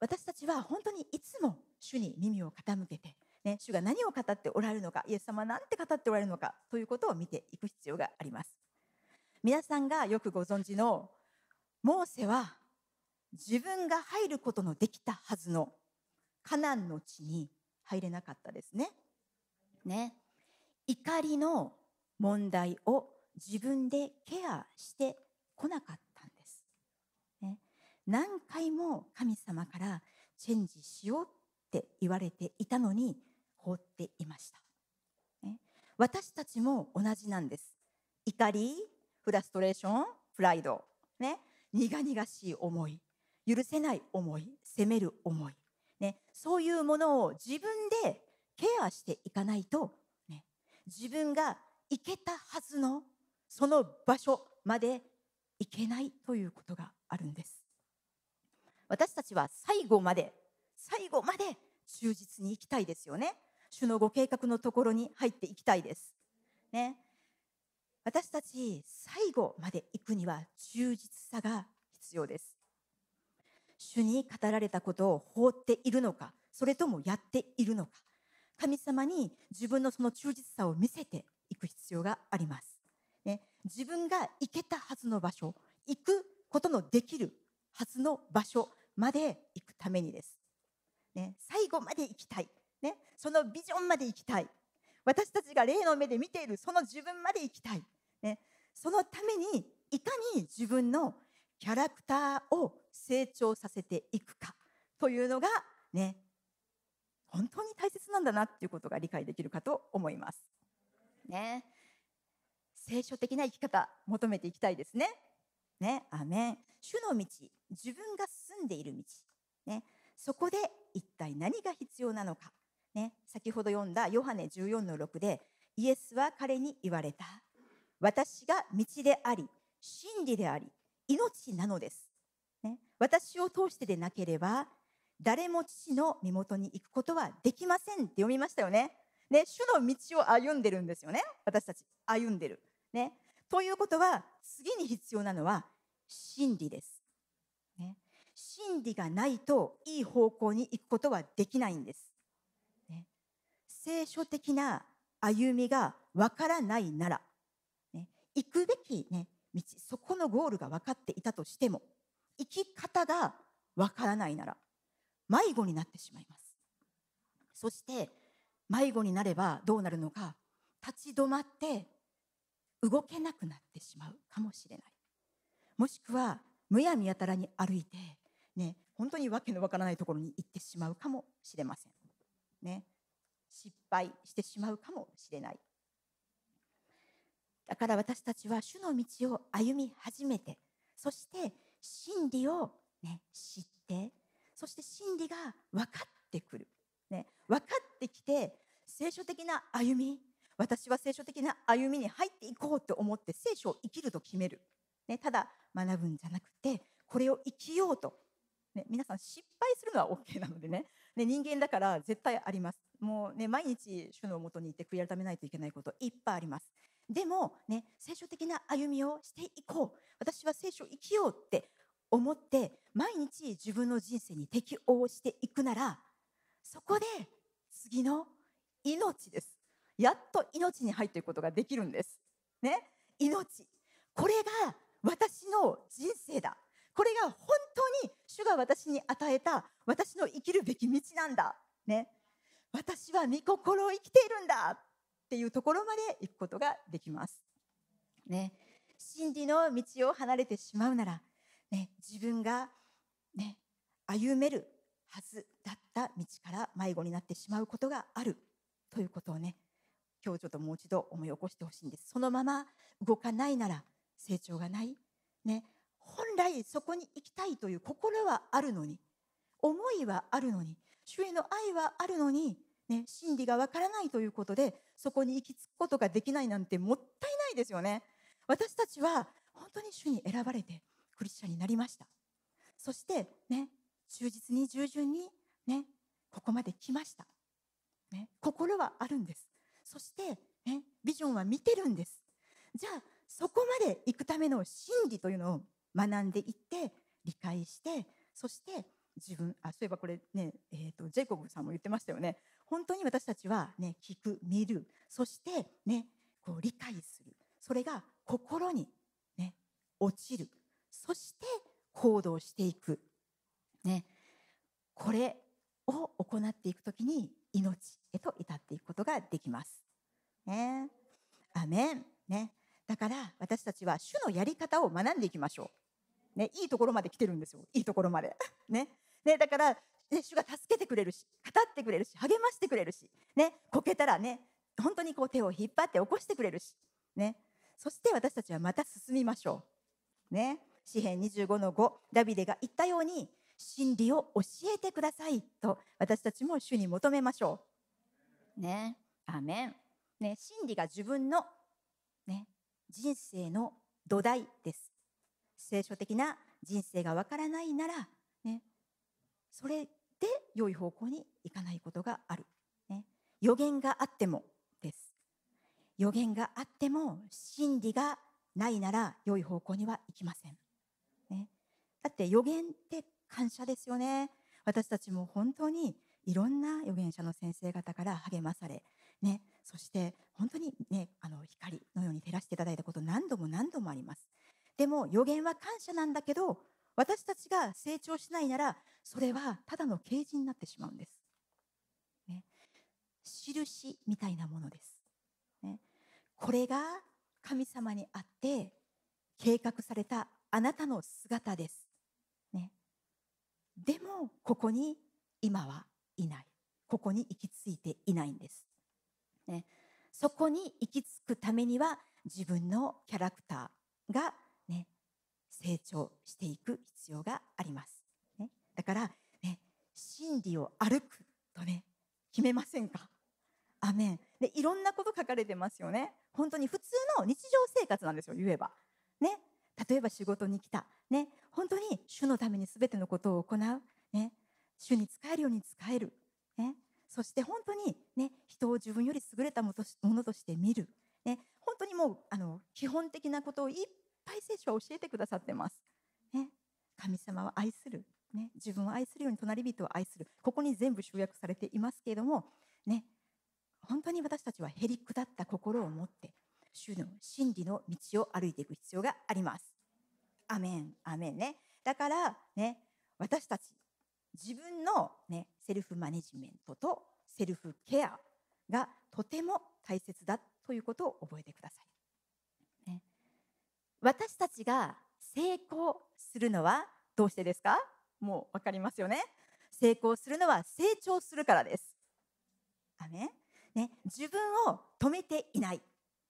私たちは本当にいつも主に耳を傾けて、ね、主が何を語っておられるのかイエス様は何て語っておられるのかということを見ていく必要があります皆さんがよくご存知のモーセは自分が入ることのできたはずのカナンの地に入れなかったですね。ね。怒りの問題を自分でケアしてこなかったんです。ね、何回も神様からチェンジしようって言われていたのに放っていました。ね、私たちも同じなんです。怒り、フラストレーション、プライド、ね、苦々しい思い、許せない思い責める思い、ね、そういうものを自分でケアしていかないと、ね、自分がいけたはずのその場所まで行けないということがあるんです。私たちは最後まで最後まで忠実に生きたいですよね。主のご計画のところに入っていきたいです。ね。私たち最後まで行くには忠実さが必要です。主に語られたことを放っているのかそれともやっているのか神様に自分のその忠実さを見せていく必要があります、ね、自分が行けたはずの場所行くことのできるはずの場所まで行くためにです、ね、最後まで行きたい、ね、そのビジョンまで行きたい。私たちが霊の目で見ているその自分まで行きたい、ね、そのためにいかに自分のキャラクターを成長させていくか。というのがね。本当に大切なんだなっていうことが理解できるかと思います。ね、聖書的な生き方求めていきたいですね。ね、アメン。主の道、自分が住んでいる道、ね、そこで一体何が必要なのか、ね、先ほど読んだヨハネ14の6でイエスは彼に言われた。私が道であり、真理であり、命なのです。ね、私を通してでなければ誰も父の身元に行くことはできませんって読みましたよね。ね、主の道を歩んでるんですよね。私たち歩んでる。ね。ということは次に必要なのは真理です。ね。真理がないといい方向に行くことはできないんです。聖書的な歩みがわからないなら、ね、行くべき、ね、道そこのゴールが分かっていたとしても生き方がわからないなら迷子になってしまいます。そして迷子になればどうなるのか立ち止まって動けなくなってしまうかもしれない。もしくはむやみやたらに歩いてね本当にわけのわからないところに行ってしまうかもしれません。ね。失敗してしまうかもしれない。だから私たちは主の道を歩み始めてそして真理を、ね、知ってそして真理が分かってくる、ね、分かってきて聖書的な歩み私は聖書的な歩みに入っていこうと思って聖書を生きると決める、ね、ただ学ぶんじゃなくてこれを生きようと、ね、皆さん失敗するのは OK なのでね。ね人間だから絶対あります。もうね毎日主のもとに行って悔い改めないといけないこといっぱいあります。でもね聖書的な歩みをしていこう。私は聖書を生きようって思って毎日自分の人生に適応していくならそこで次の命です。やっと命に入っていくことができるんです。ね？命。これが私の人生だ。これが本当に主が私に与えた私の生きるべき道なんだ。ね？私は御心を生きているんだっていうところまで行くことができます。ね。真理の道を離れてしまうならね、自分が、ね、歩めるはずだった道から迷子になってしまうことがあるということをね今日ちょっともう一度思い起こしてほしいんです。そのまま動かないなら成長がない、ね、本来そこに行きたいという心はあるのに思いはあるのに主への愛はあるのに、ね、真理がわからないということでそこに行き着くことができないなんてもったいないですよね。私たちは本当に主に選ばれてクリスチャンになりました。そしてね忠実に従順にねここまで来ました、ね、心はあるんです。そして、ね、ビジョンは見てるんです。じゃあそこまで行くための真理というのを学んでいって理解してそして自分あそういえばこれね、えーと、ジェイコブさんも言ってましたよね。本当に私たちはね聞く見る。そしてねこう理解する。それが心にね落ちる。そして行動していく、ね、これを行っていくときに命へと至っていくことができます。ね、アメン、ね、だから私たちは主のやり方を学んでいきましょう。ね、いいところまで来てるんですよ。いいところまで。ね。ね、だから、ね、主が助けてくれるし語ってくれるし励ましてくれるし、ね、こけたらね本当にこう手を引っ張って起こしてくれるし、ね、そして私たちはまた進みましょう。ね、詩編25の5ダビデが言ったように真理を教えてくださいと私たちも主に求めましょう。ね、アメン。ね、真理が自分の、ね、人生の土台です聖書的な人生がわからないなら、それで良い方向に行かないことがある、ね、予言があってもです。予言があっても真理がないなら良い方向には行きません、ね、だって予言って感謝ですよね。私たちも本当にいろんな預言者の先生方から励まされ、ね、そして本当に、ね、あの光のように照らしていただいたこと何度も何度もあります。でも予言は感謝なんだけど私たちが成長しないならそれはただの啓示になってしまうんです、ね、印みたいなものです、ね、これが神様にあって計画されたあなたの姿です、ね、でもここに今はいない。ここに行き着いていないんです、ね、そこに行き着くためには自分のキャラクターが、ね、成長していく必要があります、だから、ね、真理を歩くとね決めませんか？アメン。でいろんなこと書かれてますよね。本当に普通の日常生活なんですよ言えば。ね。例えば仕事に来た。ね。本当に主のために全てのことを行う。ね。主に仕えるように仕える、ね、そして本当に、ね、人を自分より優れたものとして見る、ね、本当にもうあの基本的なことをいっぱい聖書は教えてくださってます。ね、神様は愛する、ね、自分を愛するように隣人を愛するここに全部集約されていますけれども、ね、本当に私たちはへりくだった心を持って主の真理の道を歩いていく必要があります。アメン、アメンね。だからね、私たち自分の、ね、セルフマネジメントとセルフケアがとても大切だということを覚えてください。ね、私たちが成功するのはどうしてですか？もう分かりますよね。成功するのは成長するからです。あねね、自分を止めていない、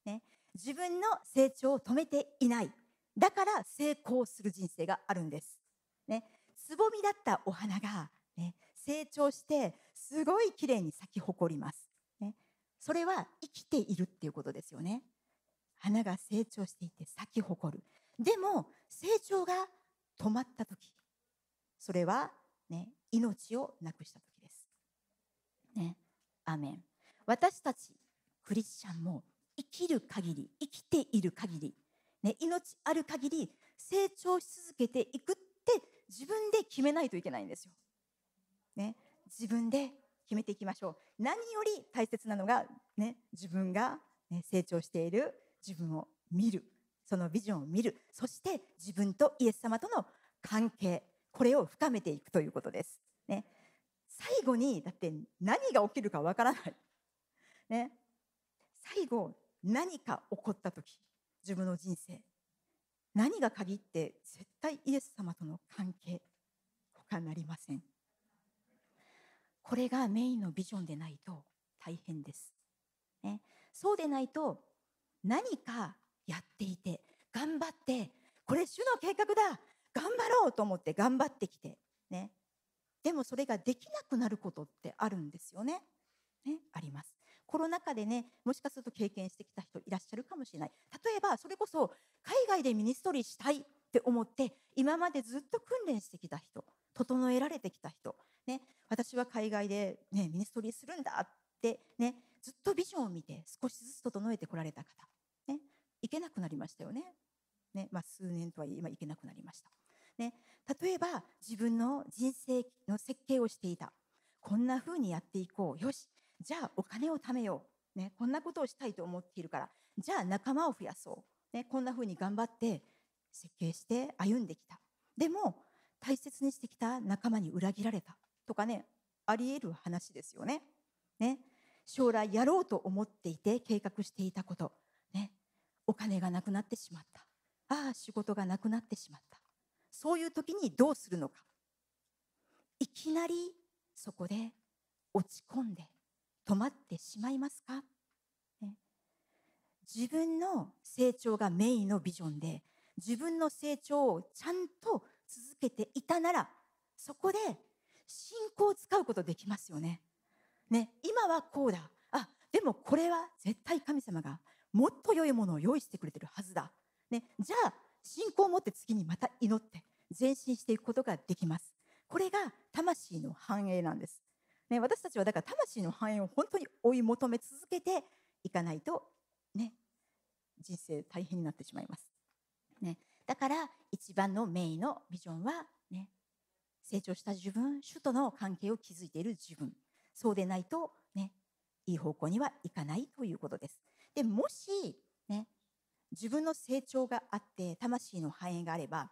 ね、自分の成長を止めていないだから成功する人生があるんです。ね、つぼみだったお花が、ね、成長してすごい綺麗に咲き誇ります、ね。それは生きているっていうことですよね。花が成長していて咲き誇る。でも成長が止まった時それは、ね、命をなくした時です。ね、アメン私たちクリスチャンも生きる限り生きている限り、ね、命ある限り成長し続けていくって自分で決めないといけないんですよ。ね、自分で決めていきましょう。何より大切なのが、ね、自分が、ね、成長している自分を見る。そのビジョンを見る。そして自分とイエス様との関係。これを深めていくということです。ね、最後に、だって何が起きるかわからない。ね、最後、何か起こった時、自分の人生、何が限って絶対イエス様との関係他なりません。これがメインのビジョンでないと大変です、ね、そうでないと何かやっていて頑張ってこれ主の計画だ。頑張ろうと思って頑張ってきてね。でもそれができなくなることってあるんですよね。ねあります。コロナ禍でねもしかすると経験してきた人いらっしゃるかもしれない。例えばそれこそ海外でミニストリーしたいって思って今までずっと訓練してきた人整えられてきた人、ね、私は海外で、ね、ミニストリーするんだって、ね、ずっとビジョンを見て少しずつ整えてこられた方、ね、いけなくなりましたよね。ね、まあ、数年とはいえ今いけなくなりました、ね、例えば自分の人生の設計をしていた。こんな風にやっていこう。よし。じゃあお金を貯めよう、ね、こんなことをしたいと思っているから。じゃあ仲間を増やそう、ね、こんな風に頑張って設計して歩んできた。でも大切にしてきた仲間に裏切られた。とかねありえる話ですよね。ね。将来やろうと思っていて計画していたこと、ね、お金がなくなってしまった。ああ仕事がなくなってしまった。そういう時にどうするのか。いきなりそこで落ち込んで止まってしまいますか、ね、自分の成長がメインのビジョンで自分の成長をちゃんと続けていたならそこで信仰を使うことできますよね。ね。今はこうだ。あでもこれは絶対神様がもっと良いものを用意してくれてるはずだ、ね、じゃあ信仰を持って次にまた祈って前進していくことができますこれが魂の繁栄なんですね、私たちはだから魂の繁栄を本当に追い求め続けていかないと、ね、人生大変になってしまいます。ね、だから一番のメインのビジョンは、ね、成長した自分主との関係を築いている自分そうでないと、ね、いい方向にはいかないということです。でもし、ね、自分の成長があって魂の繁栄があれば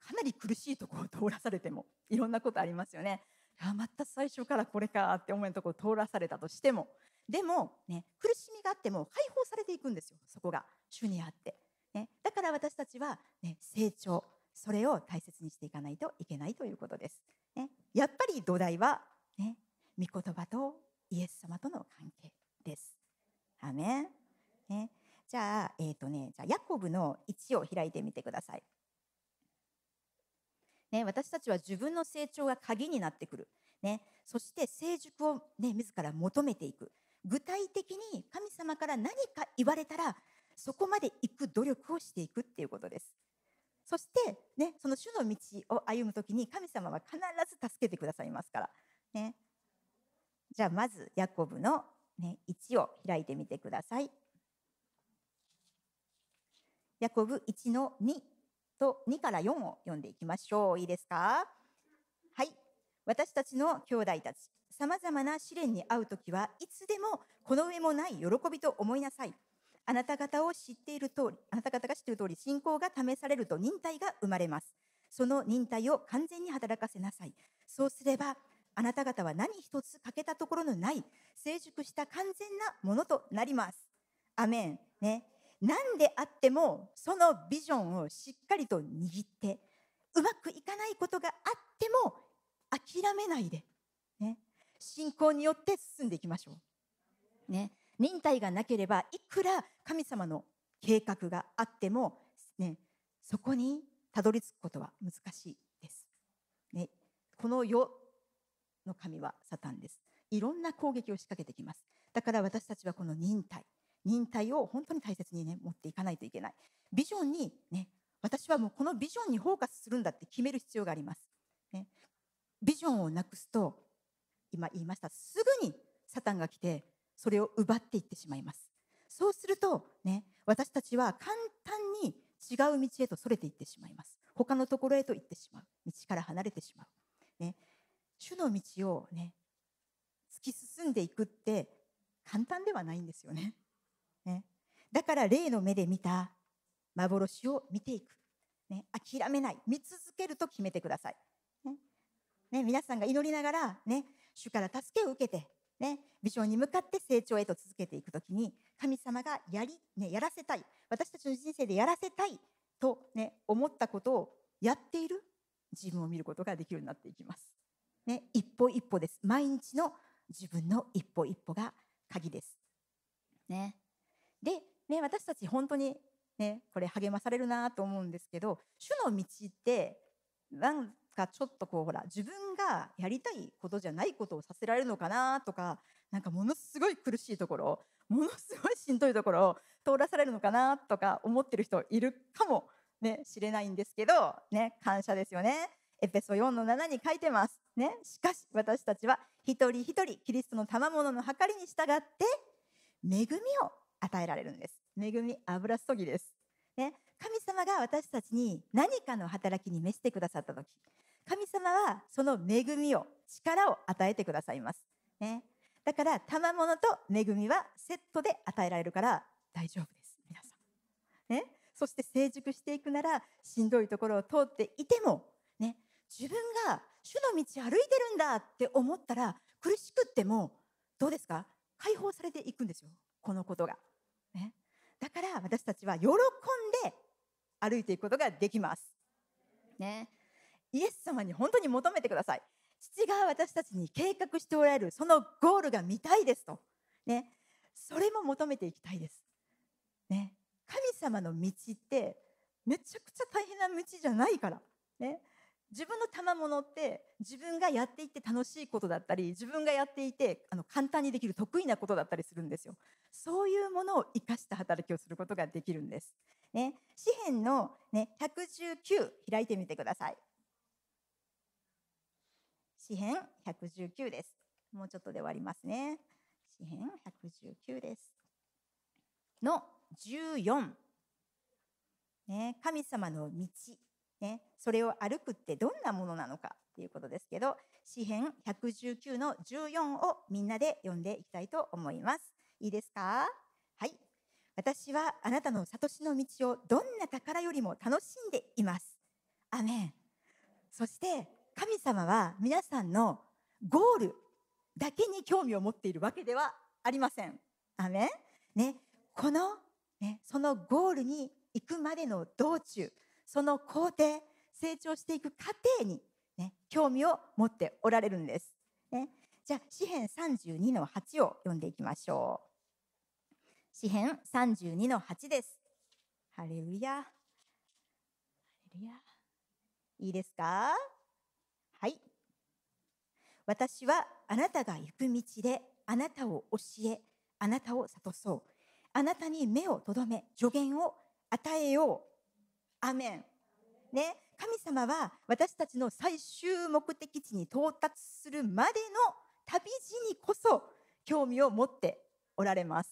かなり苦しいところを通らされてもいろんなことありますよね。あまた最初からこれかって思うところを通らされたとしても。でも、ね、苦しみがあっても解放されていくんですよそこが。主にあって、ね、だから私たちは、ね、成長それを大切にしていかないといけないということです、ね、やっぱり土台は、ね、御言葉とイエス様との関係です。アメ、ね、じゃあ,、えーとね、じゃあヤコブの1を開いてみてください。ね、私たちは自分の成長が鍵になってくる、ね、そして成熟を、ね、自ら求めていく。具体的に神様から何か言われたらそこまで行く努力をしていくっていうことです。そして、ね、その主の道を歩む時に神様は必ず助けてくださいますから、ね、じゃあまずヤコブの、ね、1を開いてみてください。ヤコブ1の2と2から4を読んでいきましょう。いいですか？はい。私たちの兄弟たち、さまざまな試練に遭うときはいつでもこの上もない喜びと思いなさい。あなた方を知っている通り、あなた方が知っている通り、信仰が試されると忍耐が生まれます。その忍耐を完全に働かせなさい。そうすれば、あなた方は何一つ欠けたところのない成熟した完全なものとなります。アメン。ね。何であってもそのビジョンをしっかりと握ってうまくいかないことがあっても諦めないで、ね、信仰によって進んでいきましょう。ね、忍耐がなければいくら神様の計画があっても、ね、そこにたどり着くことは難しいです。ね、この世の神はサタンです。いろんな攻撃を仕掛けてきます。だから私たちはこの忍耐、忍耐を本当に大切にね持っていかないといけない。ビジョンにね私はもうこのビジョンにフォーカスするんだって決める必要があります、ね、ビジョンをなくすと今言いました。すぐにサタンが来てそれを奪っていってしまいます。そうするとね私たちは簡単に違う道へとそれていってしまいます。他のところへと行ってしまう。道から離れてしまう、ね、主の道をね突き進んでいくって簡単ではないんですよね。ね、だから霊の目で見た幻を見ていく、ね、諦めない。見続けると決めてください、ね。ね、皆さんが祈りながら、ね、主から助けを受けて、ね、ビジョンに向かって成長へと続けていくときに神様がやり、ね、やらせたい。私たちの人生でやらせたいと、ね、思ったことをやっている。自分を見ることができるようになっていきます。ね、一歩一歩です。毎日の自分の一歩一歩が鍵です。ね、で、ね、私たち本当に、ね、これ励まされるなと思うんですけど主の道ってなんかちょっとこうほら自分がやりたいことじゃないことをさせられるのかなとかなんかものすごい苦しいところものすごいしんどいところを通らされるのかなとか思ってる人いるかもね知れないんですけどね感謝ですよね。エペソ4の7に書いてます。ね、しかし私たちは一人一人キリストの賜物の計りに従って恵みを与えられるんです。恵み油注ぎです。ね、神様が私たちに何かの働きに召してくださった時神様はその恵みを力を与えてくださいます。ね、だから賜物と恵みはセットで与えられるから大丈夫です。皆さん。ね、そして成熟していくならしんどいところを通っていても、ね、自分が主の道歩いてるんだって思ったら苦しくってもどうですか？解放されていくんですよこのことが。ね、だから私たちは喜んで歩いていくことができます。ね、イエス様に本当に求めてください。父が私たちに計画しておられるそのゴールが見たいですと。ね、それも求めていきたいです。ね、神様の道ってめちゃくちゃ大変な道じゃないから。ね、自分の賜物って自分がやっていて楽しいことだったり自分がやっていてあの簡単にできる得意なことだったりするんですよ。そういうものを生かした働きをすることができるんです。ね。詩篇のね119開いてみてください。詩編119です。もうちょっとで終わりますね。詩編119です。の14ね。神様の道。ね、それを歩くってどんなものなのかっていうことですけど詩編119の14をみんなで読んでいきたいと思います。いいですか？はい。私はあなたの悟しの道をどんな宝よりも楽しんでいます。アメン。そして神様は皆さんのゴールだけに興味を持っているわけではありません。アメン。ねこの、ね、そのゴールに行くまでの道中その工程成長していく過程に、ね、興味を持っておられるんです。ね、じゃあ詩編32の8を読んでいきましょう。詩編32の8です。ハレルヤ。ハレルヤ。いいですか？はい。私はあなたが行く道であなたを教え、あなたを諭そう。あなたに目をとどめ、助言を与えよう。アメン。ね、神様は私たちの最終目的地に到達するまでの旅路にこそ興味を持っておられます。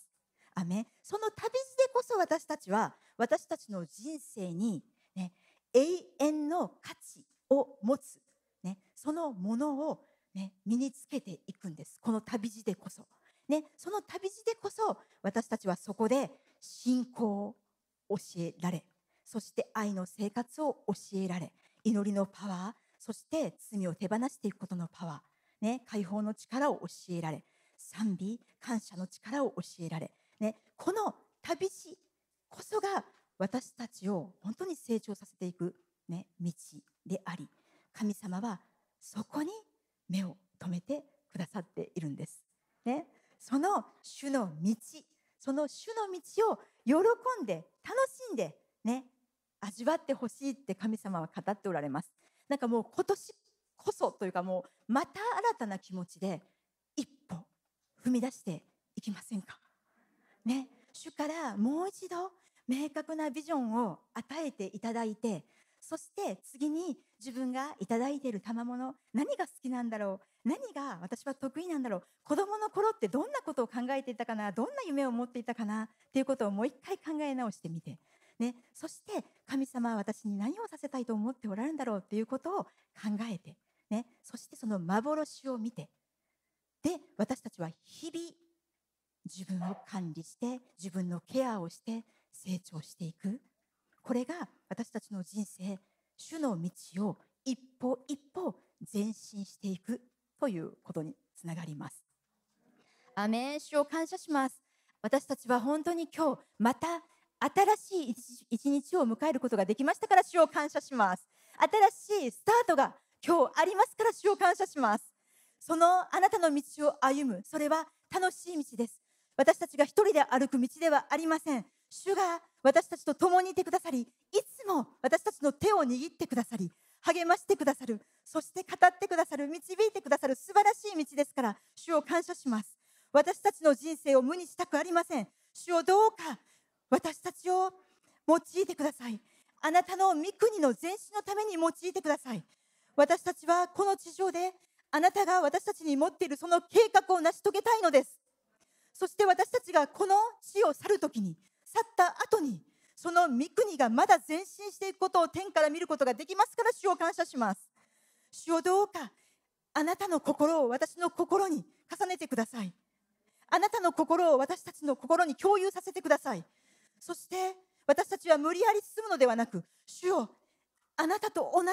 アメ。その旅路でこそ私たちは私たちの人生に、ね、永遠の価値を持つ、ね、そのものを、ね、身につけていくんです。この旅路でこそ。ね、その旅路でこそ私たちはそこで信仰を教えられそして愛の生活を教えられ祈りのパワーそして罪を手放していくことのパワー、ね、解放の力を教えられ賛美感謝の力を教えられ、ね、この旅路こそが私たちを本当に成長させていく、ね、道であり神様はそこに目を留めてくださっているんです。ね、その主の道その主の道を喜んで楽しんでね味わってほしいって神様は語っておられます。なんかもう今年こそというかもうまた新たな気持ちで一歩踏み出していきませんか？ね。主からもう一度明確なビジョンを与えていただいてそして次に自分がいただいている賜物何が好きなんだろう？何が私は得意なんだろう？子供の頃ってどんなことを考えていたかな？どんな夢を持っていたかな？っていうことをもう一回考え直してみてね、そして神様は私に何をさせたいと思っておられるんだろうっていうことを考えて、ね、そしてその幻を見てで私たちは日々自分を管理して自分のケアをして成長していくこれが私たちの人生主の道を一歩一歩前進していくということにつながります。アメン主を感謝します。私たちは本当に今日また新しい一日を迎えることができましたから主を感謝します。新しいスタートが今日ありますから主を感謝します。そのあなたの道を歩むそれは楽しい道です。私たちが一人で歩く道ではありません。主が私たちと共にいてくださりいつも私たちの手を握ってくださり励ましてくださるそして語ってくださる導いてくださる素晴らしい道ですから主を感謝します。私たちの人生を無にしたくありません。主をどうか私たちを用いてください。あなたの御国の前進のために用いてください。私たちはこの地上であなたが私たちに持っているその計画を成し遂げたいのです。そして私たちがこの地を去る時に去った後にその御国がまだ前進していくことを天から見ることができますから主を感謝します。主をどうかあなたの心を私の心に重ねてください。あなたの心を私たちの心に共有させてください。そして私たちは無理やり進むのではなく主よあなたと同じ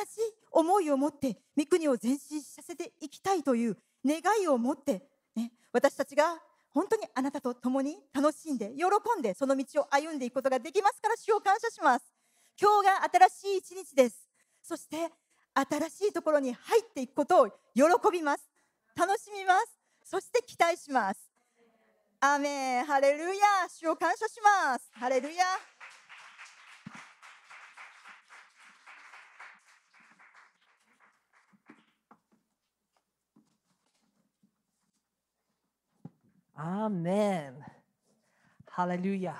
思いを持って御国を前進させていきたいという願いを持って、ね、私たちが本当にあなたと共に楽しんで喜んでその道を歩んでいくことができますから主を感謝します。今日が新しい一日です。そして新しいところに入っていくことを喜びます。楽しみます。そして期待します。アメンハレルヤ主を感謝します。ハレルヤアーメン。ハレルヤ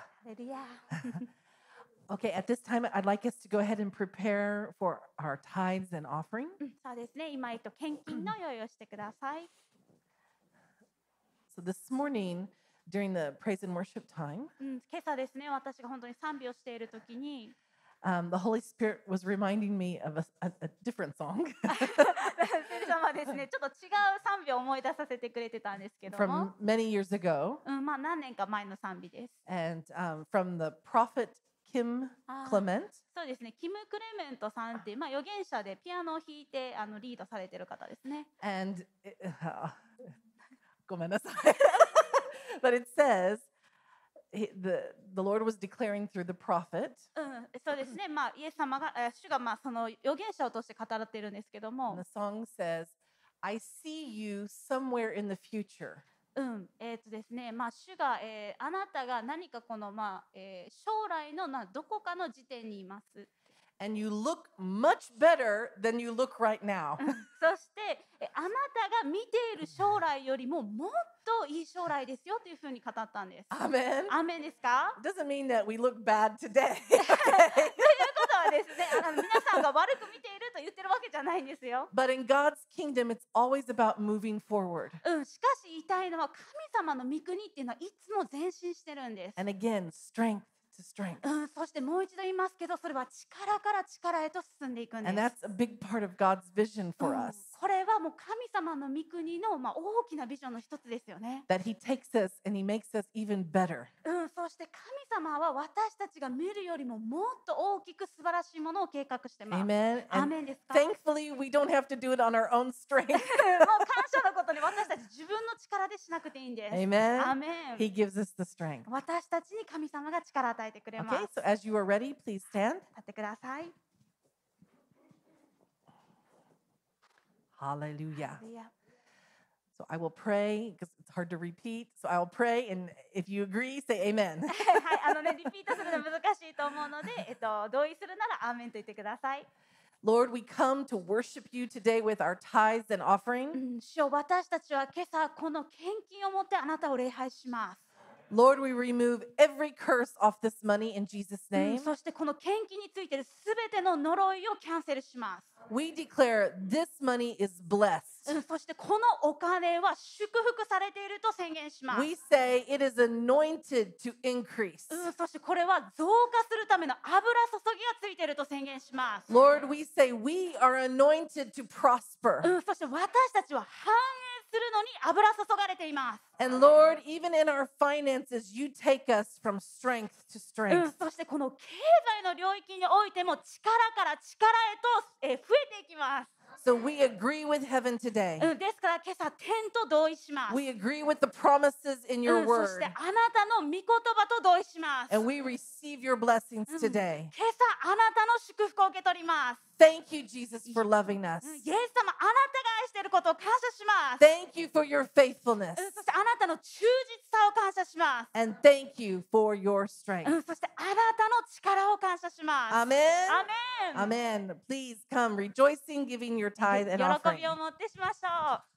Okay, at this time, I'd like us to go ahead and prepare for our tithes and offering. Mm, so this morning, during the praise and worship time, うん、今朝ですね私が本当に賛美をしている時に um, the Holy Spirit was reminding me of a, a, a different song from、many years ago, and um, from the prophet Kim Clement. そうですねキム・クレメントさんっていう、まあ、預言者でピアノを弾いてあのリードされてる方ですね And uh, ごめんなさい but it says he- the, the Lord was declaring through the prophet うん、そうですね、まあ、イエス様が、えー主がまあその預言者を通して語られているんですけども the、song says, I see you somewhere in the future. うん、えっ、とですね、まあ、主が、えーあなたが何かこの、まあ、えー将来のなどこかの時点にいます。And you look much better than you look right now. そして、えあなたが見ている将来よりももっといい将来ですよというふうに語ったんです。アーメンですか doesn't mean that we look bad today. ということはですね、あの皆さんが悪く見ていると言ってるわけじゃないんですよ。but in God's kingdom, it's always about moving forward. うん、しかし言いたいのは神様の御国っていうのはいつも前進してるんです。And again, strength to strength. うん、そしてもう一度言いますけどそれは力から力へと進んでいくんです。And that's a big part of God's vision for うん us これはもう神様の御国のまあ大きなビジョンの一つですよね。そして神様は私たちが見るよりももっと大きく素晴らしいものを計画してます。Amen. アメンですか？Thankfully, we don't have to do it on our own strength. もう感謝のことに私たち自分の力でしなくていいんです。Amen. アメン He gives us the strength. 私たちに神様が力を与えてくれます。立ってください。Hallelujah. いや So I will pray because it's hard to repeat. So I will pray, and if you agree, say amen. はい、あのね、リピートするの難しいと思うので、えっと、同意するならアーメンと言ってください。 Lord, we come to worship you today with our tithes and う offering. ん、主よ私たちは今朝この献金を持ってあなたを礼拝します。 Lord, we remove every curse off this money in Jesus' うん name. そしてこの献金についているすべての呪いをキャンセルします。We declare this money is blessed. うん、そしてこのお金は祝福されていると宣言します。We say it is anointed to increase. うん、そしてこれは増加するための油注ぎがついていると宣言します。Lord, we say we are anointed to prosper. うん、そして私たちは繁栄するのに油注がれています。And Lord, even in our finances, you take us from strength to うん、strength. そしてこの経済の領域においても力から力へと、えー増えていきます。So we agree with heaven today. うん、ですから今朝天と同意します。We agree with the promises in う your ん、そ word. してあなたの御言葉と同意します。And we receive your blessings Mm. today. 今朝あなたの祝福を受け取ります。Thank you, Jesus, for loving us. うんイエス様、あなたが愛していることを感謝します。 Thank you for your faithfulness. うんそしてあなたの忠実さを感謝します。 And thank you for your う strength. ん、そしてあなたの力を感謝します。 Amen. アメン Amen. Please come rejoicing, giving your tithe and 喜 offering. びを持ってしましょう。